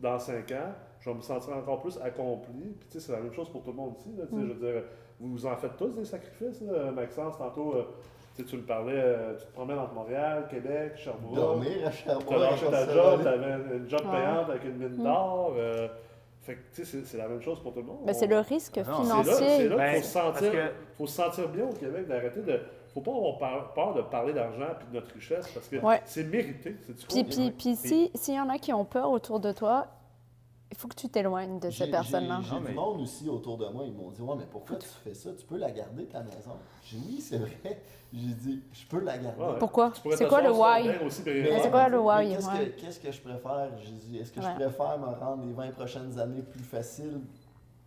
S1: dans 5 ans. Je vais me sentir encore plus accompli. Puis tu sais, c'est la même chose pour tout le monde ici. là, tu sais, Je veux dire, vous vous en faites tous des sacrifices, là, Maxence. Tantôt, euh, tu sais, tu le parlais, euh, tu te promènes entre Montréal, Québec, Sherbrooke.
S4: Dormir à
S1: Tu
S4: Sherbrooke.
S1: as lâché ta job, tu avais une job
S5: Ouais.
S1: payante avec une mine
S5: Mm.
S1: d'or. euh, fait que, tu sais, c'est- la même chose pour tout le monde.
S5: Mais c'est le risque
S6: Ah non, c'est
S1: c'est là,
S5: financier.
S1: là qu'il
S6: Ben,
S1: faut,
S6: que-
S1: faut se sentir bien au Québec, d'arrêter de. faut pas avoir peur, de parler d'argent et de notre richesse parce que
S5: Ouais.
S1: c'est mérité. C'est du
S5: Puis, puis, puis si- s'il y en a qui ont peur autour de toi, il faut que tu t'éloignes de ces personnes-là.
S4: J'ai du monde aussi autour de moi, ils m'ont dit Ouais, mais pourquoi tu fais ça? Tu peux la garder ta maison J'ai dit Oui, c'est vrai. J'ai dit Je peux la garder.
S1: Ouais.
S5: Pourquoi? C'est quoi le why? c'est quoi le why,
S4: Qu'est-ce que, qu'est-ce que je préfère? J'ai dit Est-ce que
S5: Ouais.
S4: je préfère me rendre les 20 prochaines années plus faciles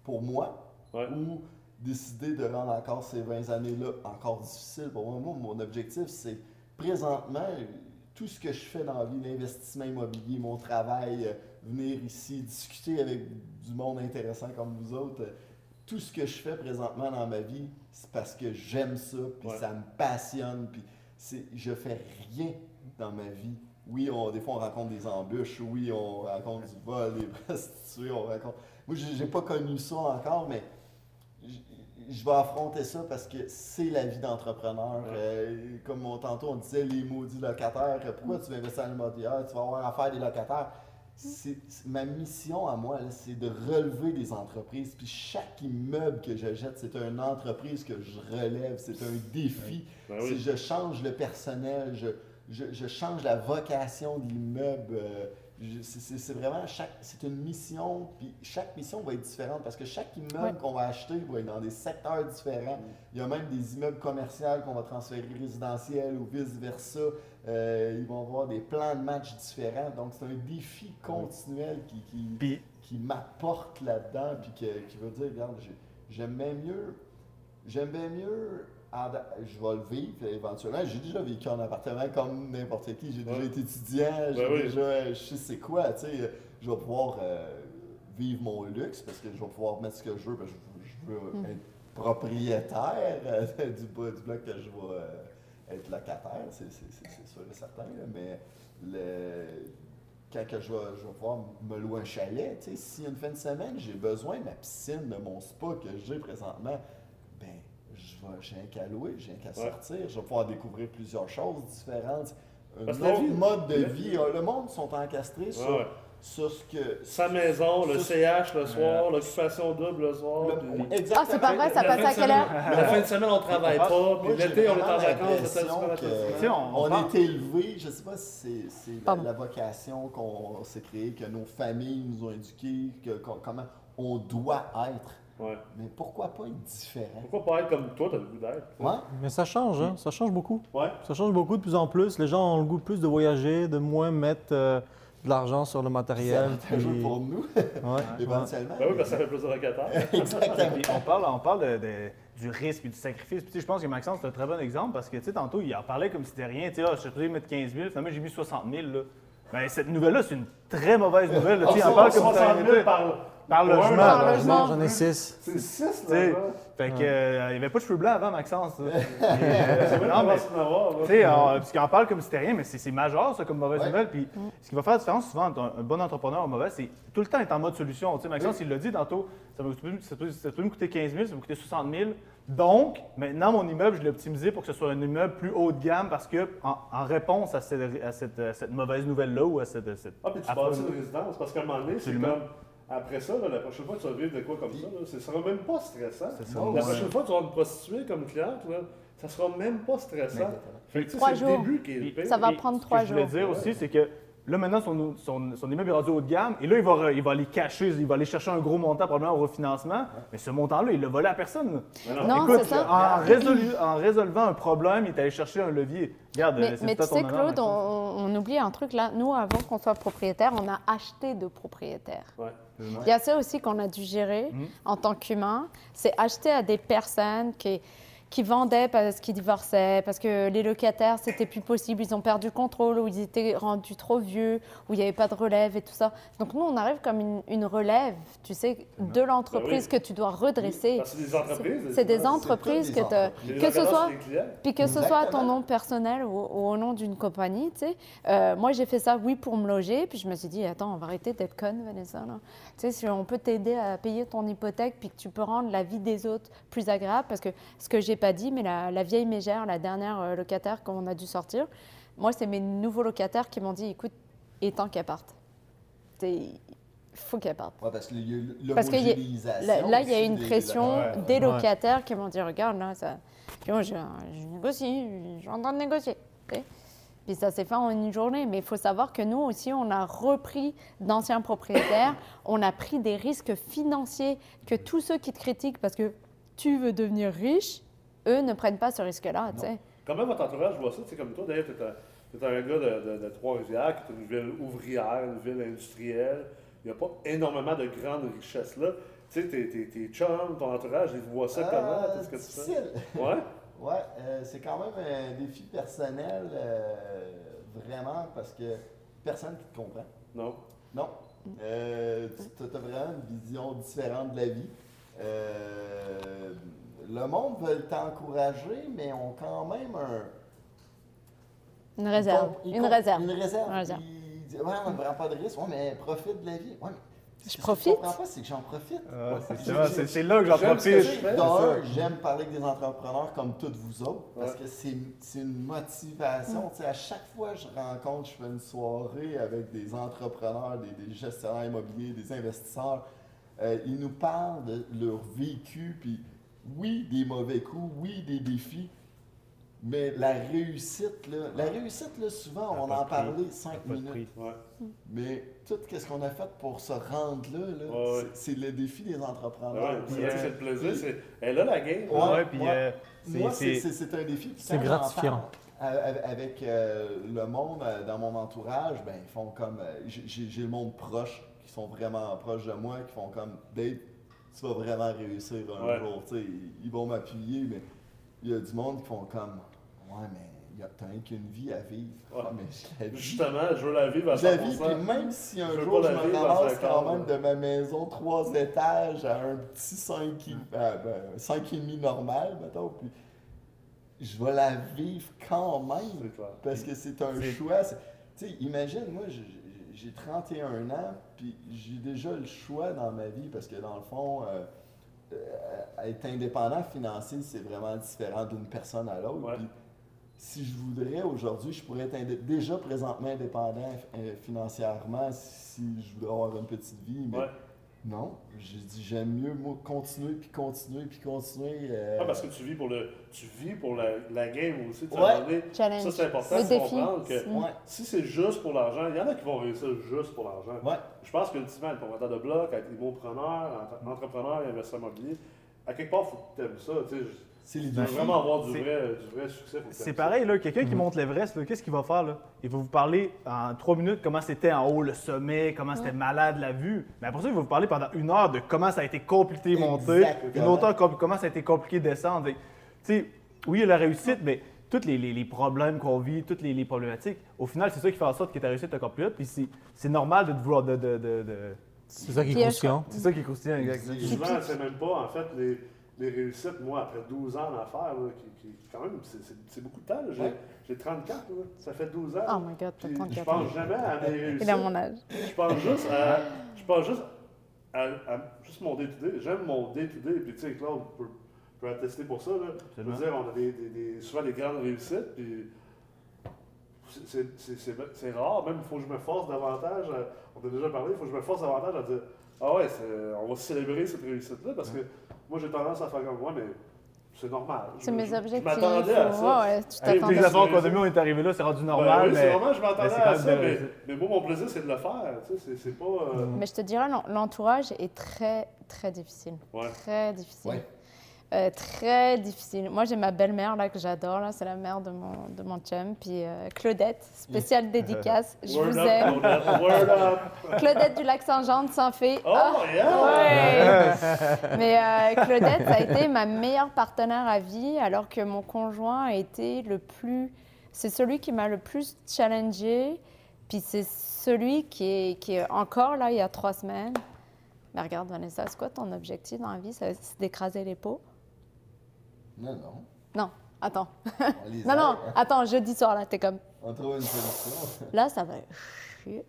S4: pour moi
S1: Ouais.
S4: ou décider de rendre encore ces 20 années-là encore difficiles pour moi? Moi, mon objectif, c'est présentement tout ce que je fais dans la vie, l'investissement immobilier, mon travail, euh, venir ici, discuter avec du monde intéressant comme vous autres. euh, tout ce que je fais présentement dans ma vie, c'est parce que j'aime ça, puis
S1: Ouais.
S4: ça me passionne, puis je fais rien dans ma vie. Oui, on, des fois on rencontre des embûches, oui, on rencontre du vol, des prostituées, on rencontre. Moi, j'ai, pas connu ça encore, mais je vais affronter ça parce que c'est la vie d'entrepreneur.
S1: Ouais.
S4: Euh, comme on, tantôt on disait, les maudits locataires, pourquoi tu veux investir en immobilier? Tu vas avoir affaire des locataires. C'est, ma mission à moi, c'est de relever des entreprises. Puis chaque immeuble que je jette, c'est une entreprise que je relève, c'est un défi.
S1: Ben oui.
S4: je change le personnel, je, je, je change la vocation de l'immeuble. euh, c'est- vraiment chaque. C'est une mission, puis chaque mission va être différente parce que chaque immeuble qu'on va acheter va être dans des secteurs différents. Il y a même des immeubles commerciaux qu'on va transférer résidentiels ou vice-versa. Euh, ils vont avoir des plans de match différents. Donc, c'est un défi continuel qui, qui,
S6: Puis,
S4: qui m'apporte là-dedans, puis que- qui veut dire, regarde, j'ai- j'aime bien mieux, j'aime bien mieux, je vais le vivre éventuellement. J'ai déjà vécu en appartement comme n'importe qui. J'ai déjà été étudiant, j'ai
S1: oui.
S4: déjà, je sais c'est quoi, tu sais, je vais pouvoir euh, vivre mon luxe parce que je vais pouvoir mettre ce que je veux, parce que je, je veux
S5: Mm.
S4: être propriétaire euh, du, du bloc que je vais euh, être locataire, c'est sûr et certain, là, mais le, quand que je, vais, je vais pouvoir me louer un chalet, tu sais, si une fin de semaine, j'ai besoin de ma piscine, de mon spa que j'ai présentement, ben, je vais, j'ai un qu'à louer, j'ai un qu'à
S1: Ouais.
S4: sortir, je vais pouvoir découvrir plusieurs choses différentes. Un mode de vie. euh, Le monde sont encastrés
S1: Ouais,
S4: sur,
S1: ouais.
S4: Sur ce que.
S1: Sa maison, le CH le soir, l'occupation double le soir.
S4: le-
S1: puis-
S4: exactement.
S5: Ah, c'est pas vrai, ça
S1: La
S5: passe
S1: fin
S5: à
S1: de
S5: quelle
S1: semaine-
S5: heure?
S1: La fin de semaine, on travaille pas,
S4: Moi,
S1: puis l'été, on est en vacances,
S3: on-
S4: est élevé, je sais pas si c'est- la, vocation qu'on s'est créée, que nos familles nous ont éduqués, comment on doit être.
S1: Ouais.
S4: Mais pourquoi pas être différent?
S1: Pourquoi pas être comme toi, t'as le goût d'être?
S4: Ouais?
S2: Mais ça change, hein? ça change beaucoup.
S1: Ouais.
S2: Ça change beaucoup de plus en plus. Les gens ont le goût plus de voyager, de moins mettre euh, de l'argent sur le
S4: C'est
S2: matériel.
S4: avantageux
S2: puis-
S4: pour nous,
S2: Ouais,
S4: éventuellement.
S1: Ben oui, parce que ça fait plus de locataires.
S4: Exactement.
S6: On parle, on parle de- de- du risque et du sacrifice. Puis, tu sais, je pense que Maxence, c'est un très bon exemple parce que tu sais, tantôt, il en parlait comme si c'était rien. Tu sais, ah, je suis mettre 15 000, finalement, j'ai mis 60 000. Là. Ben, cette nouvelle-là, c'est une très mauvaise nouvelle. là. Tu en parle comme si c'était
S1: 60
S6: rien.
S1: 000
S6: tu sais.
S1: par,
S6: Par logement.
S5: Par logement.
S2: J'en ai six.
S1: C'est 6,
S6: Tu sais,
S1: là.
S6: Fait que, euh, il n'y avait pas de cheveux blancs avant, Maxence.
S1: vrai
S6: non,
S1: qu'on
S6: mais-. Tu sais, alors, parce qu'il en parle comme si c'était rien, mais c'est c'est majeur, ça, comme mauvaise nouvelle. Puis ce qui va faire la différence souvent entre un, un bon entrepreneur ou un mauvais, c'est tout le temps être en mode solution. Tu sais, Maxence, il l'a dit tantôt, ça va, coûter- ça peut, ça peut me coûter 15 000, ça va me coûter 60 000. Donc, maintenant, mon immeuble, je l'ai optimisé pour que ce soit un immeuble plus haut de gamme parce que, en, en réponse à cette, à cette- à cette mauvaise nouvelle-là ou à cette. cette-
S1: Ah, puis tu
S6: à-
S1: bâtis une résidence, parce qu'à un moment donné, c'est comme. Après ça, là, la prochaine fois que tu vas vivre de quoi comme ça, là, ce sera même pas stressant. La
S6: Ouais.
S1: prochaine fois que tu vas avoir une prostituée comme cliente, là, ça sera même pas stressant. Fait que, tu sais,
S5: Trois
S1: c'est le
S5: jours.
S1: début qui est le pire.
S5: Ça va prendre
S6: ce que
S5: trois
S6: je voulais
S5: jours.
S6: dire aussi, c'est que là, maintenant, son, son, son immeuble est rendu haut de gamme. Et là, il va, il va aller cacher, il va aller chercher un gros montant, probablement au refinancement. Mais ce montant-là, il l'a volé à personne.
S5: Non,
S6: Écoute,
S5: c'est ça.
S6: En, résolu- en résolvant un problème, il est allé chercher un levier. Regarde,
S5: Mais,
S6: c'est
S5: mais tu sais,
S6: honneur,
S5: Claude, on, on oublie un truc là. Nous, avant qu'on soit propriétaire, on a acheté de propriétaires.
S1: Ouais.
S5: Il y a ça aussi qu'on a dû gérer
S6: Mhm.
S5: en tant qu'humain. C'est acheter à des personnes qui, qui vendaient parce qu'ils divorçaient, parce que les locataires, c'était plus possible, ils ont perdu le contrôle, ou ils étaient rendus trop vieux, ou il n'y avait pas de relève et tout ça. Donc nous, on arrive comme une, une relève, tu sais, de l'entreprise que tu dois redresser.
S1: Que c'est des entreprises.
S5: C'est des entreprises
S4: des
S5: que.
S1: Les
S5: que ce soit-
S1: des
S5: puis que ce soit à ton nom personnel ou, ou au nom d'une compagnie, tu sais. Euh, moi, j'ai fait ça, oui, pour me loger. Puis je me suis dit, attends, on va arrêter d'être conne, Vanessa. là. Tu sais, si on peut t'aider à payer ton hypothèque, puis que tu peux rendre la vie des autres plus agréable. Parce que ce que j'ai pas dit, mais la, la vieille mégère, la dernière euh, locataire qu'on a dû sortir, moi, c'est mes nouveaux locataires qui m'ont dit, écoute, il est temps qu'elle parte. Il faut qu'elle parte.
S4: Ouais, parce a- l'homogénéisation
S5: Là, là, il y a une
S4: des-
S5: pression
S6: Ouais.
S5: des
S2: Ouais.
S5: locataires qui m'ont dit Regarde, là, ça. Puis moi, je, je négocie, je suis en train de négocier. Puis ça s'est fait en une journée. Mais il faut savoir que nous aussi, on a repris d'anciens propriétaires, on a pris des risques financiers que tous ceux qui te critiquent parce que tu veux devenir riche, eux ne prennent pas ce risque-là. tu sais.
S1: Comment votre entourage voit ça? Tu sais, comme toi, d'ailleurs, tu es, un gars de, de- de Trois-Rivières, qui est une ville ouvrière, une ville industrielle. Il n'y a pas énormément de grandes richesses là. Tu sais, tes, tes, tes chums, ton entourage, ils voient ça comment?
S4: Euh,
S1: Qu'est-ce que tu fais?
S4: difficile.
S1: Ouais?
S4: Ouais, euh, c'est quand même un défi personnel, euh, vraiment, parce que personne qui te comprend.
S1: Non.
S4: Non. Euh, tu as vraiment une vision différente de la vie. Le monde veut t'encourager, mais ont quand même un.
S5: Une réserve.
S4: ils
S5: Une réserve.
S4: Une réserve.
S5: Une réserve.
S4: Ils disent, ouais, on ne prend pas de risque. Ouais, mais profite de la vie. Ouais, mais
S5: Je
S4: ce que
S5: profite?
S4: Tu comprends pas, c'est que j'en profite.
S6: Ah,
S4: Ouais,
S6: c'est là que j'en
S1: J'aime
S6: profite.
S1: je
S4: j'aime parler avec des entrepreneurs comme toutes vous autres, parce
S1: Ouais.
S4: que c'est c'est une motivation. Tu sais, à chaque fois que je rencontre, je fais une soirée avec des entrepreneurs, des, des gestionnaires immobiliers, des investisseurs. euh, ils nous parlent de leur vécu, puis oui, des mauvais coups, oui, des défis, mais la réussite, là, la réussite, là, souvent, on en parlait cinq minutes.
S1: Ouais.
S4: Mais tout ce qu'on a fait pour se rendre là, là,
S1: Ouais, ouais.
S4: c'est le défi des entrepreneurs.
S1: Ouais,
S4: Puis,
S1: c'est
S6: euh,
S1: c'est le plaisir.
S4: puis-
S1: c'est- Elle a la game.
S4: Ouais,
S6: Ouais, puis euh, c'est-
S4: Moi, c'est un défi. Puis
S2: C'est gratifiant.
S4: parle, euh, Avec euh, le monde dans mon entourage, ben, ils font comme. j'ai le monde proche qui sont vraiment proches de moi, qui font comme Dave, tu vas vraiment réussir un
S1: Ouais.
S4: jour. Ils, vont m'appuyer, mais il y a du monde qui font comme Ouais, mais il y a- t'as rien qu'une vie à vivre.
S1: Ouais.
S4: Ah, mais je la vis.
S1: Justement, je veux la vivre à
S4: Je la vis,
S1: 100%.
S4: puis même si un
S1: Je
S4: jour je me ramasse
S1: 50,
S4: quand même de ma maison trois étages à un petit 5 et demi normal, mettons, puis je vais la vivre quand même parce que c'est un choix. Tu sais, imagine, moi, je- j'ai 31 ans, puis j'ai déjà le choix dans ma vie parce que dans le fond, euh, euh, être indépendant financier, c'est vraiment différent d'une personne à l'autre.
S1: Ouais.
S4: Si je voudrais aujourd'hui, je pourrais être déjà présentement indépendant euh, financièrement si je voudrais avoir une petite vie. Mais
S1: Ouais.
S4: Non, j'ai dit j'aime mieux moi, continuer, puis continuer, puis continuer. euh,
S1: Ah, parce que tu vis pour le, tu vis pour la, la game aussi. tu
S4: Ouais.
S5: Challenge.
S1: Ça, c'est important
S5: Le
S1: de comprendre que
S5: Mm.
S4: Ouais,
S1: si c'est juste pour l'argent, il y en a qui vont réussir juste pour l'argent.
S4: ouais.
S1: Je pense qu'ultimement, être promoteur de bloc, être entre- entrepreneur et investisseur immobilier, à quelque part, il faut que tu aimes ça. Tu sais,
S4: C'est les défis.
S1: vraiment avoir du
S6: C'est-
S1: vrai, du vrai succès.
S6: C'est pareil, là, quelqu'un
S2: Mhm.
S6: qui monte l'Everest, qu'est-ce qu'il va faire? Là? Il va vous parler en trois minutes comment c'était en haut, le sommet, comment c'était malade la vue. Mais après ça, il va vous parler pendant une heure de comment ça a été compliqué monter,
S4: Exactement.
S6: une autre heure com- comment ça a été compliqué descendre. Tu sais, oui, il y a la réussite, mais tous les, les- les problèmes qu'on vit, toutes les, les problématiques, au final, c'est ça qui fait en sorte que ta réussite est encore plus haute. Puis c'est- normal de te vouloir. De, de- de- de-
S2: C'est ça qui est
S5: euh,
S2: conscient.
S6: C'est ça qui est croustillant, exact.
S1: ça. Puis souvent, c'est même pas, en fait, les, les réussites, moi, après 12 ans d'affaires, là, qui, qui, quand même, c'est- c'est c'est beaucoup de temps. J'ai
S4: Ouais.
S1: j'ai 34, là. ça fait 12 ans.
S5: Oh my god,
S1: je
S5: 34 ans.
S1: pense jamais à mes réussites.
S5: Il a mon âge.
S1: Je pense juste à. Je pense juste à, à- juste mon day-to-day. J'aime mon day-to-day. Puis tu sais, Claude peut, peut attester pour ça. Là. Je veux dire, on a des, des- des- souvent des grandes réussites. Puis c'est- c'est- c'est c'est- c'est rare. Même, il faut que je me force davantage. à- on a déjà parlé, il faut que je me force davantage à dire Ah ouais, c'est- on va célébrer cette réussite-là. Parce que moi, j'ai tendance à faire comme moi, mais c'est normal.
S5: C'est mes
S1: je- Je
S5: objectifs.
S1: m'attendais à ça.
S5: ouais, ouais, tu
S6: affaires en condominium, on est arrivé là, c'est rendu
S1: Ben
S6: normal.
S1: oui, c'est normal, je m'attendais à ça,
S6: de-
S1: mais, mais moi, mon plaisir, c'est de le faire. Tu sais, c'est- pas. euh,
S5: Mais je te dirais, l'en- l'entourage est très, très difficile.
S1: Ouais.
S5: Très difficile.
S4: Ouais.
S5: Euh, très difficile. Moi, j'ai ma belle-mère là que j'adore. Là, c'est la mère de mon, de mon chum. Puis euh, Claudette, spéciale dédicace. Je
S1: Word
S5: vous
S1: up,
S5: aime.
S1: Claudette, Word up!
S5: Claudette du lac Saint-Jean de Saint-Fé.
S1: Oh,
S5: Ah,
S1: yeah!
S5: ouais. Mais euh, Claudette, ça a été ma meilleure partenaire à vie, alors que mon conjoint a été le plus. C'est celui qui m'a le plus challengé. Puis c'est celui qui est, qui est encore là il y a trois semaines. Mais regarde, Vanessa, c'est quoi ton objectif dans la vie? C'est c'est d'écraser les pots?
S4: Non, non.
S5: Non, attends. Non, non, attends, jeudi soir, là, t'es comme.
S4: On trouve une solution.
S5: Là, ça va chier.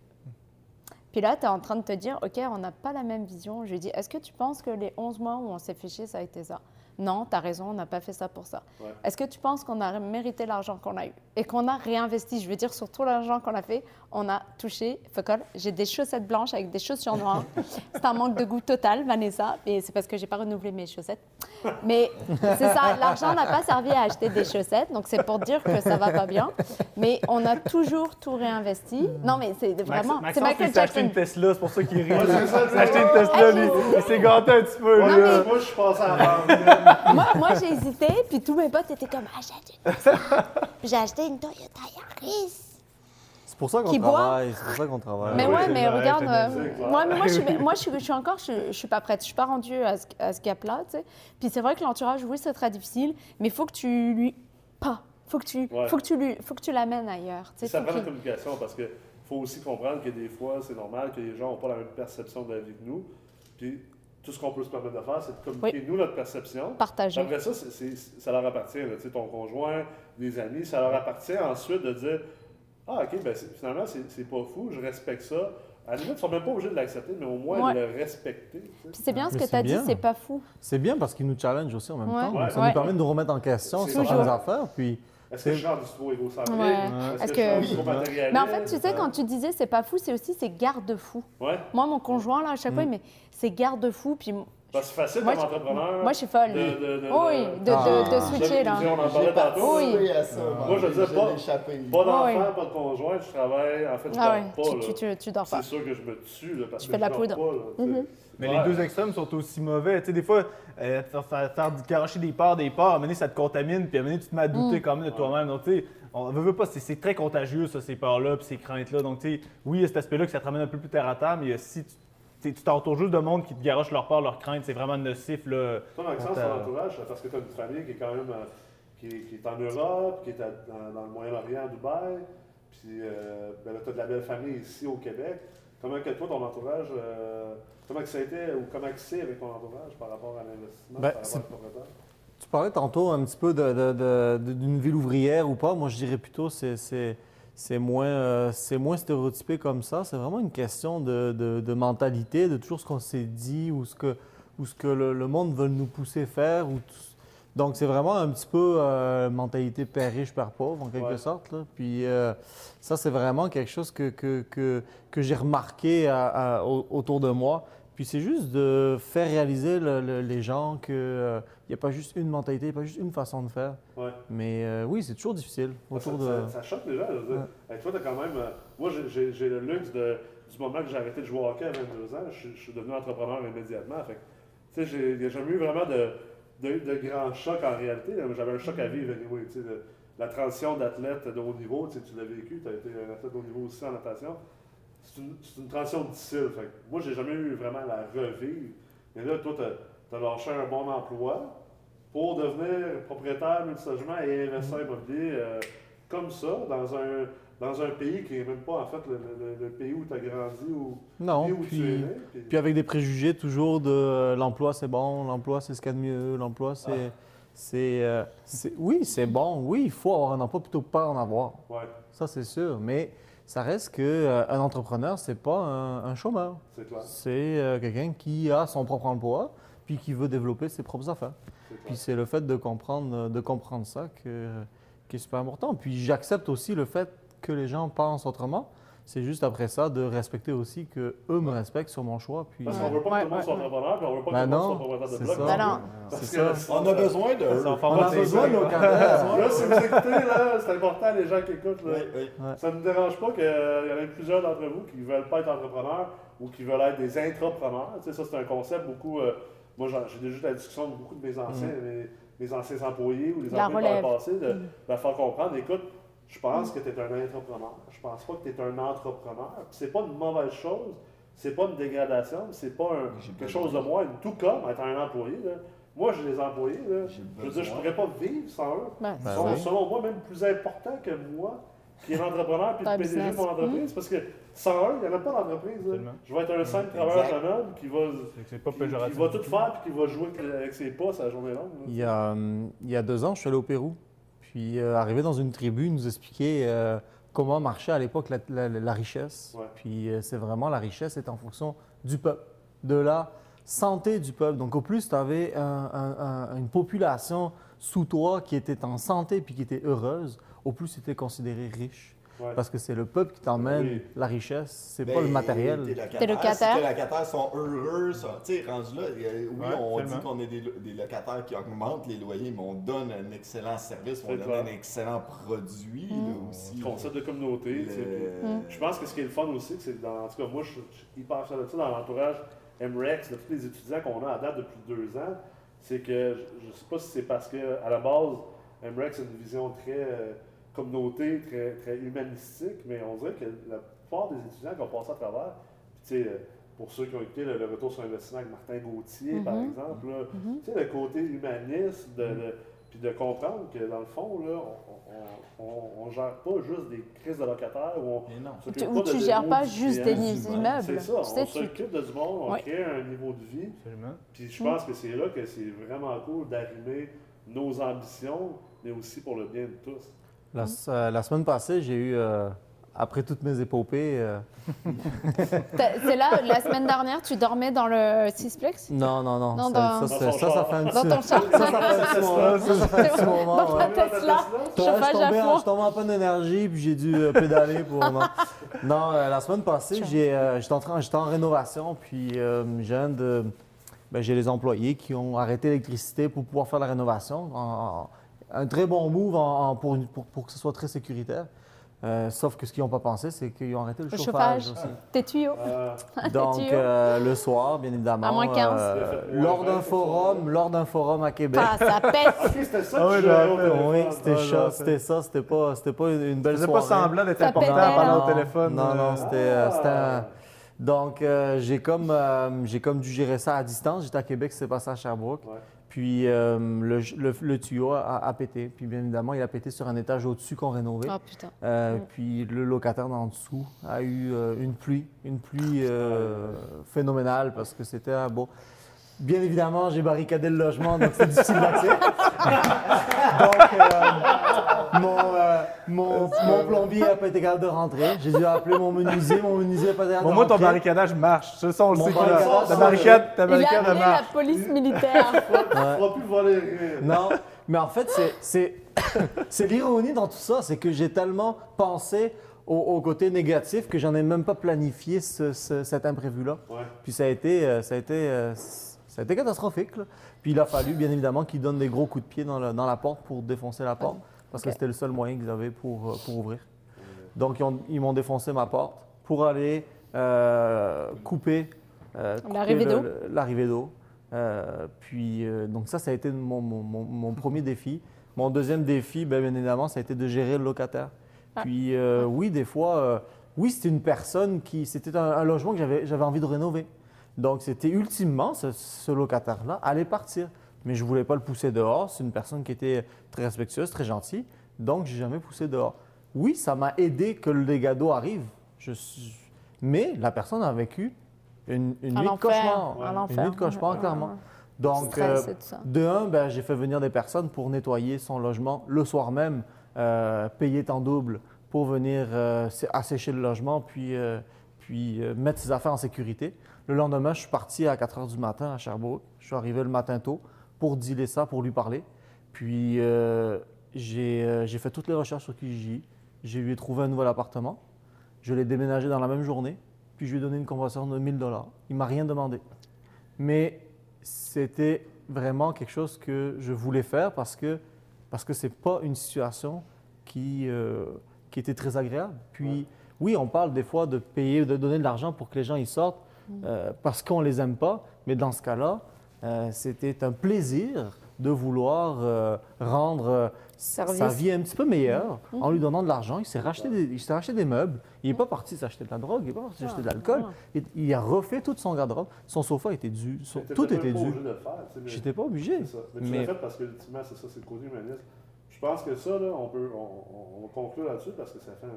S5: Puis là, tu es en train de te dire, OK, on n'a pas la même vision. Je lui dis, est-ce que tu penses que les 11 mois où on s'est chier, ça a été ça? Non, tu as raison, on n'a pas fait ça pour ça.
S1: Ouais.
S5: Est-ce que tu penses qu'on a mérité l'argent qu'on a eu et qu'on a réinvesti? Je veux dire, sur tout l'argent qu'on a fait, on a touché. Focol, j'ai des chaussettes blanches avec des chaussures noires. c'est un manque de goût total, Vanessa, et c'est parce que j'ai pas renouvelé mes chaussettes. Mais c'est ça, l'argent n'a pas servi à acheter des chaussettes, donc c'est pour dire que ça va pas bien. Mais on a toujours tout réinvesti. Non, mais c'est vraiment.
S6: Max-
S5: C'est Michael
S6: il s'est acheté
S5: Jackson.
S6: une Tesla, c'est pour ça qu'il rit.
S1: Ouais, c'est ça,
S6: Il s'est acheté une Tesla,
S5: Ah,
S6: lui. Il s'est gâté un petit peu,
S5: Non, mais-.
S1: Moi, je suis passé à la vente.
S5: moi, moi, j'ai hésité, puis tous mes potes étaient comme achète une Tesla. J'ai acheté une Toyota Yaris.
S2: C'est pour ça qu'on travaille. C'est pour ça qu'on travaille.
S5: Mais
S6: oui,
S5: ouais, mais regarde, euh, moi, mais moi, je suis, moi, je suis, je suis encore, je, je suis pas prête. Je suis pas rendue à ce, à ce gap-là, tu sais. Puis c'est vrai que l'entourage, oui, c'est très difficile, mais il faut que tu lui, pas, faut que tu,
S1: Ouais.
S5: faut que tu lui, faut que tu l'amènes ailleurs, tu sais.
S1: Ça prend la communication parce qu'il faut aussi comprendre que des fois, c'est normal que les gens n'ont pas la même perception de la vie que nous. Puis tout ce qu'on peut se permettre de faire, c'est de communiquer, nous, notre perception.
S5: partager.
S1: Après ça, ça leur appartient. là. Tu sais, ton conjoint, des amis, ça leur appartient ensuite de dire Ah, OK, ben, c'est- finalement, c'est c'est pas fou, je respecte ça. À la limite, ils ne sont même pas obligés de l'accepter, mais au moins
S5: Ouais.
S1: de le respecter. tu sais.
S5: Puis c'est bien ce
S2: Mais
S5: que tu as dit, c'est pas fou.
S2: C'est bien parce qu'il nous challenge aussi en même
S5: Ouais.
S2: temps. Donc, ça
S5: Ouais.
S2: nous permet de nous remettre en question sur certaines affaires. Puis,
S1: Est-ce que je du trop égocentrique?
S5: Ouais.
S1: Est-ce
S5: Est-ce
S1: que?
S5: Mais en fait, tu sais, quand tu disais c'est pas fou, c'est aussi c'est garde-fou.
S1: Ouais.
S5: Moi, mon conjoint, là, à chaque fois,
S2: Mm.
S5: il met c'est garde-fou, puis
S1: Parce que c'est facile
S5: Moi,
S1: comme
S5: je-
S1: entrepreneur.
S5: moi, je suis folle.
S1: De, de, de,
S5: oui, de,
S2: Ah.
S5: switcher, là.
S1: On en parlait tantôt.
S5: Oui.
S4: à ça.
S1: Moi, je disais pas-
S4: échappé.
S1: Pas d'enfant,
S5: Oui.
S1: pas de conjoint, je travaille. En fait, je
S5: Ah
S1: dors
S5: ouais,
S1: pas.
S5: tu, tu, tu, tu dors pas.
S1: C'est sûr que je me tue là, parce
S5: Tu
S1: que
S5: fais de la
S1: je dors
S5: poudre.
S1: pas. Là.
S5: Mhm.
S6: Mais
S1: Ouais.
S6: les deux extrêmes sont aussi mauvais. Tu sais, des fois, euh, faire, faire, faire du- garocher des parts, des parts, à un moment donné, ça te contamine, puis à un moment donné, tu te mets à douter
S5: Mm.
S6: quand même de toi-même. Donc, tu sais, on veut, veut pas, c'est- très contagieux, ça, ces peurs-là, puis ces craintes-là. Donc, tu sais, oui, il y a cet aspect-là que ça te ramène un peu plus terre à terre, mais si tu tu t'entoures juste de monde qui te garoche leurs peurs, leurs craintes, c'est vraiment nocif, là.
S1: Toi, Maxence, ton entourage, parce que tu as une famille qui est quand même euh, qui, est, qui est en Europe, qui est à- dans, dans le Moyen-Orient, à Dubaï, puis euh, ben là, tu as de la belle famille ici au Québec. Comment que toi, ton entourage, euh, comment que ça a été ou comment que c'est avec ton entourage par rapport à l'investissement,
S2: Ben,
S1: par rapport la propriétaire?
S2: tu parlais tantôt un petit peu de- de- de- de- d'une ville ouvrière ou pas. Moi, je dirais plutôt c'est c'est moins, euh, c'est moins stéréotypé comme ça. C'est vraiment une question de, de- de mentalité, de toujours ce qu'on s'est dit ou ce que, ou ce que le, le monde veut nous pousser faire. Ou tout- Donc, c'est vraiment un petit peu euh, mentalité père riche, père pauvre, en quelque
S1: Ouais.
S2: sorte. là. Puis euh, ça, c'est vraiment quelque chose que, que, que, que j'ai remarqué à- à- au- autour de moi. Puis c'est juste de faire réaliser le- le- les gens qu'il n'y a pas juste une mentalité, il n'y a pas juste une façon de faire.
S1: Ouais.
S2: Mais euh, oui, c'est toujours difficile
S1: Ça,
S2: autour
S1: ça-
S2: de...
S1: ça choque les gens. dire. Hey, toi, t'as quand même. euh, moi, j'ai- le luxe de, du moment que j'ai arrêté de jouer au hockey à 22 ans, je, suis- je suis devenu entrepreneur immédiatement. Fait tu sais, j'ai- il n'y a jamais eu vraiment de, de, de grands chocs en réalité. J'avais un choc à vivre, anyway, tu sais, de- la transition d'athlète de haut niveau, tu sais, tu l'as vécu, tu as été un athlète de haut niveau aussi en natation. C'est une, transition difficile. Fait moi, j'ai jamais eu vraiment la revivre. Mais là, toi, tu as, lâché un bon emploi pour devenir propriétaire multilogement et investisseur immobilier euh, comme ça, dans un, dans un pays qui n'est même pas en fait le, le- le pays où tu as grandi ou
S2: Non,
S1: où tu es né. Puis-
S2: puis avec des préjugés toujours de euh, l'emploi c'est bon, l'emploi c'est ce qu'il y a de mieux, l'emploi c'est...
S1: Ah.
S2: c'est, euh, c'est- oui, c'est bon, oui, il faut avoir un emploi plutôt que pas en avoir.
S1: ouais,
S2: Ça, c'est sûr. Mais ça reste qu'un entrepreneur, c'est pas un, un chômeur.
S1: c'est clair.
S2: C'est euh, quelqu'un qui a son propre emploi puis qui veut développer ses propres affaires. Puis c'est le fait de comprendre, de comprendre ça que, qui est super important. Puis j'accepte aussi le fait que les gens pensent autrement. C'est juste après ça de respecter aussi que eux me respectent sur mon choix. Puis
S1: Parce qu'on veut pas
S5: Ouais,
S1: que tout le monde soit entrepreneur, puis on veut pas que
S2: Ben
S1: tout le monde
S2: non,
S1: soit propriétaire de bloc.
S2: ça.
S5: Ben non.
S1: Parce
S2: C'est
S1: que
S2: ça.
S4: On a besoin de.
S2: On a besoin de nos.
S1: Là, si vous écoutez, là, c'est important, les gens qui écoutent. Là.
S4: Oui, oui.
S1: Ça ne me dérange pas qu'il y en ait plusieurs d'entre vous qui ne veulent pas être entrepreneurs ou qui veulent être des intrapreneurs. Tu sais, ça, c'est un concept beaucoup. euh, moi, j'ai déjà eu la discussion avec beaucoup de mes anciens, mes, mes anciens employés ou les
S5: La
S1: employés par le passé, de, de leur faire comprendre écoute, je pense que tu es un entrepreneur. Je pense pas que tu es un entrepreneur. Puis C'est pas une mauvaise chose. C'est pas une dégradation. C'est pas un- quelque chose de moins. Tout comme être un employé. là. Moi, j'ai des employés. Là. Je veux dire, je pourrais pas vivre sans eux.
S5: Ben,
S1: Ils
S2: Ben
S1: sont,
S2: oui.
S1: selon moi, même plus importants que moi, qui est l'entrepreneur puis le PDG de mon entreprise. Parce que sans eux, il n'y en a pas d'entreprise. là. Je vais être un simple travailleur
S4: Exact.
S1: autonome qui va,
S6: C'est pas
S1: qui,
S6: péjoratif.
S1: qui va tout faire puis qui va jouer avec- avec ses pas sa journée longue. là.
S2: Il y, a, hum, il y a deux ans, je suis allé au Pérou. Puis, euh, arrivé dans une tribu, ils nous expliquait euh, comment marchait à l'époque la, la- la richesse.
S1: Ouais.
S2: Puis, euh, c'est vraiment la richesse est en fonction du peuple, de la santé du peuple. Donc, au plus tu avais une population sous toi qui était en santé puis qui était heureuse, au plus tu étais considéré riche.
S1: Ouais.
S2: Parce que c'est le peuple qui t'emmène
S1: Oui.
S2: la richesse, c'est
S4: Ben,
S2: pas le matériel.
S5: Tes locataires.
S4: Tes locataires sont heureux, ça, tu sais, rendu là, oui,
S6: Ouais,
S4: on
S6: tellement.
S4: dit qu'on est des, lo- des locataires qui augmentent les loyers, mais on donne un excellent service, on donne un excellent produit là, aussi.
S1: Le concept de communauté. tu sais, puis-
S4: Le-
S1: Je pense que ce qui est le fun aussi, c'est que dans, en tout cas, moi, je suis je suis hyper fier de ça dans l'entourage MREX, de tous les étudiants qu'on a à date depuis deux ans. C'est que je ne sais pas si c'est parce que à la base, MREX a une vision très euh, communauté, très, très humanistique, mais on dirait que la plupart des étudiants qui ont passé à travers, puis tu sais, euh, pour ceux qui ont écouté le, le retour sur investissement avec Martin Gauthier, par
S5: Mhm.
S1: exemple, là,
S5: Mhm.
S1: tu sais, le côté humaniste, de, de- puis de comprendre que dans le fond, là, on, on, on, on gère pas juste des crises de locataires ou on,
S5: Tu,
S1: pas
S5: tu
S1: démos
S5: gères pas juste des immeubles.
S1: C'est ça,
S5: Tu
S1: on s'occupe de du monde, on crée un niveau de vie.
S6: Absolument.
S1: Puis je pense que c'est là que c'est vraiment cool d'arrimer nos ambitions, mais aussi pour le bien de tous.
S2: La, euh, la semaine passée, j'ai eu, euh, après toutes mes épopées, euh,
S5: C'est là, la semaine dernière, tu dormais dans le Sisplex
S2: Non, non, non.
S5: Non,
S2: ça,
S5: dans-
S2: ça,
S1: Dans
S2: c'est-
S1: son
S2: ça, ça
S1: char.
S2: fait un
S5: Dans
S2: petit,
S5: ton char.
S2: ça, ça fait un petit moment. Ça, ça fait un petit moment.
S5: Dans
S2: ouais.
S5: ta Tesla.
S2: Je
S5: Chauffage à
S2: en- je suis tombé en panne d'énergie, puis j'ai dû euh, pédaler pour. Non, Non, euh, la semaine passée, j'ai, euh, j'étais en, train- j'étais en rénovation, puis euh, j'ai un de- ben, j'ai les employés qui ont arrêté l'électricité pour pouvoir faire la rénovation. En- en- un très bon move en- en- pour, pour, pour que ce soit très sécuritaire. Euh, sauf que ce qu'ils n'ont pas pensé, c'est qu'ils ont arrêté le,
S5: Le
S2: chauffage,
S5: chauffage.
S2: aussi.
S5: Tes tuyaux.
S1: Euh,
S2: Donc, euh, le soir, bien évidemment.
S5: À moins 15.
S2: euh,
S1: Ouais,
S2: lors d'un forum, lors d'un forum à Québec.
S5: Ah, ça pète.
S1: ok, c'était ça
S6: Ah
S1: que
S6: oui,
S2: c'était ça,
S6: ouais.
S2: c'était ça, c'était pas, c'était pas une belle soirée.
S6: pas semblant d'être important parlant
S5: là.
S6: au téléphone.
S2: Non, non, c'était, c'était un-
S1: Ah.
S2: Donc, euh, j'ai comme, euh, j'ai comme dû gérer ça à distance. J'étais à Québec, c'est passé à Sherbrooke.
S1: Ouais.
S2: Puis euh, le, le- le tuyau a, a pété. Puis bien évidemment, il a pété sur un étage au-dessus qu'on rénovait.
S5: Oh putain.
S2: Euh,
S5: Mm.
S2: Puis le locataire d'en dessous a eu euh, une pluie, une pluie euh, phénoménale parce que c'était un beau. Bien évidemment, j'ai barricadé le logement, donc c'est difficile d'accès. donc, euh, mon, euh, Mon, mon plombier n'a pas été capable de rentrer. J'ai dû appeler mon menuisier. Mon menuisier n'a pas été capable
S6: Bon,
S2: de
S6: moi, ton
S2: rentrer.
S6: barricadage marche. Ça, on le sait ta barricade, ta
S5: Il a
S6: barricade,
S5: appelé la
S6: marche.
S5: police militaire.
S1: Tu pourras plus voler rien.
S2: Non, mais en fait, c'est- c'est c'est l'ironie dans tout ça, c'est que j'ai tellement pensé au, au côté négatif que j'en ai même pas planifié ce- ce- cet imprévu-là.
S1: Ouais.
S2: Puis ça a été, euh, ça a été, euh, ça a été catastrophique. là. Puis il a fallu, bien évidemment, qu'ils donnent des gros coups de pied dans, le- dans la porte pour défoncer la porte, parce que c'était le seul moyen qu'ils avaient pour, euh, pour ouvrir. Donc ils ont- ils m'ont défoncé ma porte pour aller euh, couper, euh, couper
S5: L'arrivée d'eau.
S2: le- l'arrivée d'eau. Euh, puis donc ça, ça a été mon, mon- mon- premier défi. Mon deuxième défi, ben, bien évidemment, ça a été de gérer le locataire.
S5: Ah.
S2: Puis oui, des fois, oui, c'était une personne qui, c'était un, un logement que j'avais, j'avais envie de rénover. Donc c'était ultimement ce, ce locataire-là allait partir, mais je voulais pas le pousser dehors. C'est une personne qui était très respectueuse, très gentille, donc j'ai jamais poussé dehors. Oui, ça m'a aidé que le dégât d'eau arrive. Je suis- Mais la personne a vécu une, une
S5: Un
S2: nuit de cauchemar.
S5: un
S2: Une nuit de cauchemar,
S5: Ouais,
S2: clairement.
S5: ouais.
S2: Donc,
S5: Stress
S2: euh, de un, ben, j'ai fait venir des personnes pour nettoyer son logement le soir même, euh, payer en double pour venir euh, sé- assécher le logement, puis, euh, puis euh, mettre ses affaires en sécurité. Le lendemain, je suis parti à 4 h du matin à Sherbrooke. Je suis arrivé le matin tôt pour dealer ça, pour lui parler. Puis euh, j'ai euh, j'ai fait toutes les recherches sur Kijiji. J'ai lui trouvé un nouvel appartement. Je l'ai déménagé dans la même journée. Puis je lui ai donné une convention de 1000 dollars. Il m'a rien demandé. Mais c'était vraiment quelque chose que je voulais faire parce que parce que c'est pas une situation qui qui était très agréable. Puis oui, on parle des fois de payer, de donner de l'argent pour que les gens y sortent euh, parce qu'on les aime pas. Mais dans ce cas-là, euh, c'était un plaisir de vouloir euh, rendre
S5: Service.
S2: sa vie un petit peu meilleure en lui donnant de l'argent. Il s'est racheté, des, il s'est racheté des meubles. Il n'est pas parti s'acheter de la drogue, il n'est pas parti s'acheter de l'alcool. Il, il a refait toute son garde-robe. Son sofa était dû, son- tout était dû. J'étais pas obligé.
S1: Ça. Mais tu
S2: Mais-
S1: l'as fait parce que, ultimement, c'est ça, c'est le côté humaniste. Je pense que ça, là, on peut on, on- on va conclure là-dessus parce que ça fait un,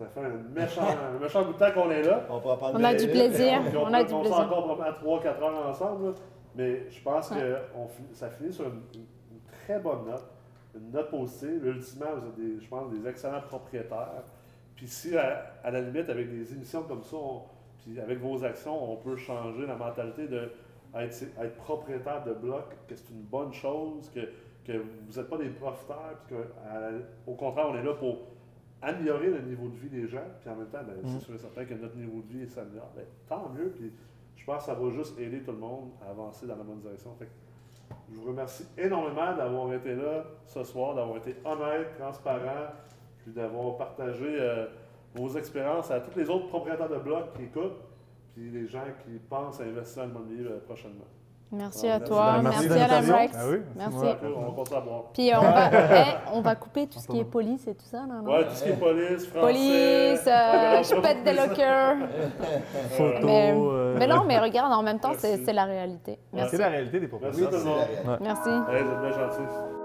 S1: ça fait un méchant, un méchant bout de temps qu'on est là.
S4: On pourra prendre
S5: On a du plaisir. On
S1: peut
S5: a du
S1: passer
S5: plaisir.
S1: encore probablement 3-4 heures ensemble. là. Mais je pense
S5: Ouais.
S1: que on ça finit sur une, très bonne note. Une note positive. Ultimement, vous êtes, des, je pense, des excellents propriétaires. Puis si, à, à la limite, avec des émissions comme ça, on- puis avec vos actions, on peut changer la mentalité de être, être propriétaire de bloc, que c'est une bonne chose, que, que vous n'êtes pas des profiteurs, puis qu'au contraire, on est là pour améliorer le niveau de vie des gens, puis en même temps, ben,
S2: Mm.
S1: c'est sûr et certain que notre niveau de vie s'améliore. Ben, tant mieux, puis je pense que ça va juste aider tout le monde à avancer dans la bonne direction. Fait que je vous remercie énormément d'avoir été là ce soir, d'avoir été honnête, transparent, puis d'avoir partagé euh, vos expériences à tous les autres propriétaires de blocs qui écoutent, puis les gens qui pensent à investir en immobilier euh, prochainement.
S5: Merci à
S1: merci.
S5: toi, merci,
S2: merci
S5: à la. Brex.
S6: Ah oui,
S5: Merci.
S2: Ouais.
S1: On à boire.
S5: Puis on va, eh, on va couper tout ce qui est police et tout ça, là, non?
S1: Ouais, tout ce qui est police, français.
S5: Police, euh, je pète des lockers.
S2: Photos.
S5: Mais,
S2: euh,
S5: mais non, mais regarde, en même temps, c'est
S1: Merci.
S5: c'est la réalité.
S6: C'est
S5: Merci.
S6: la réalité des
S1: Merci le monde.
S4: c'est la-
S5: Merci.
S1: Hey, vous êtes bien gentils.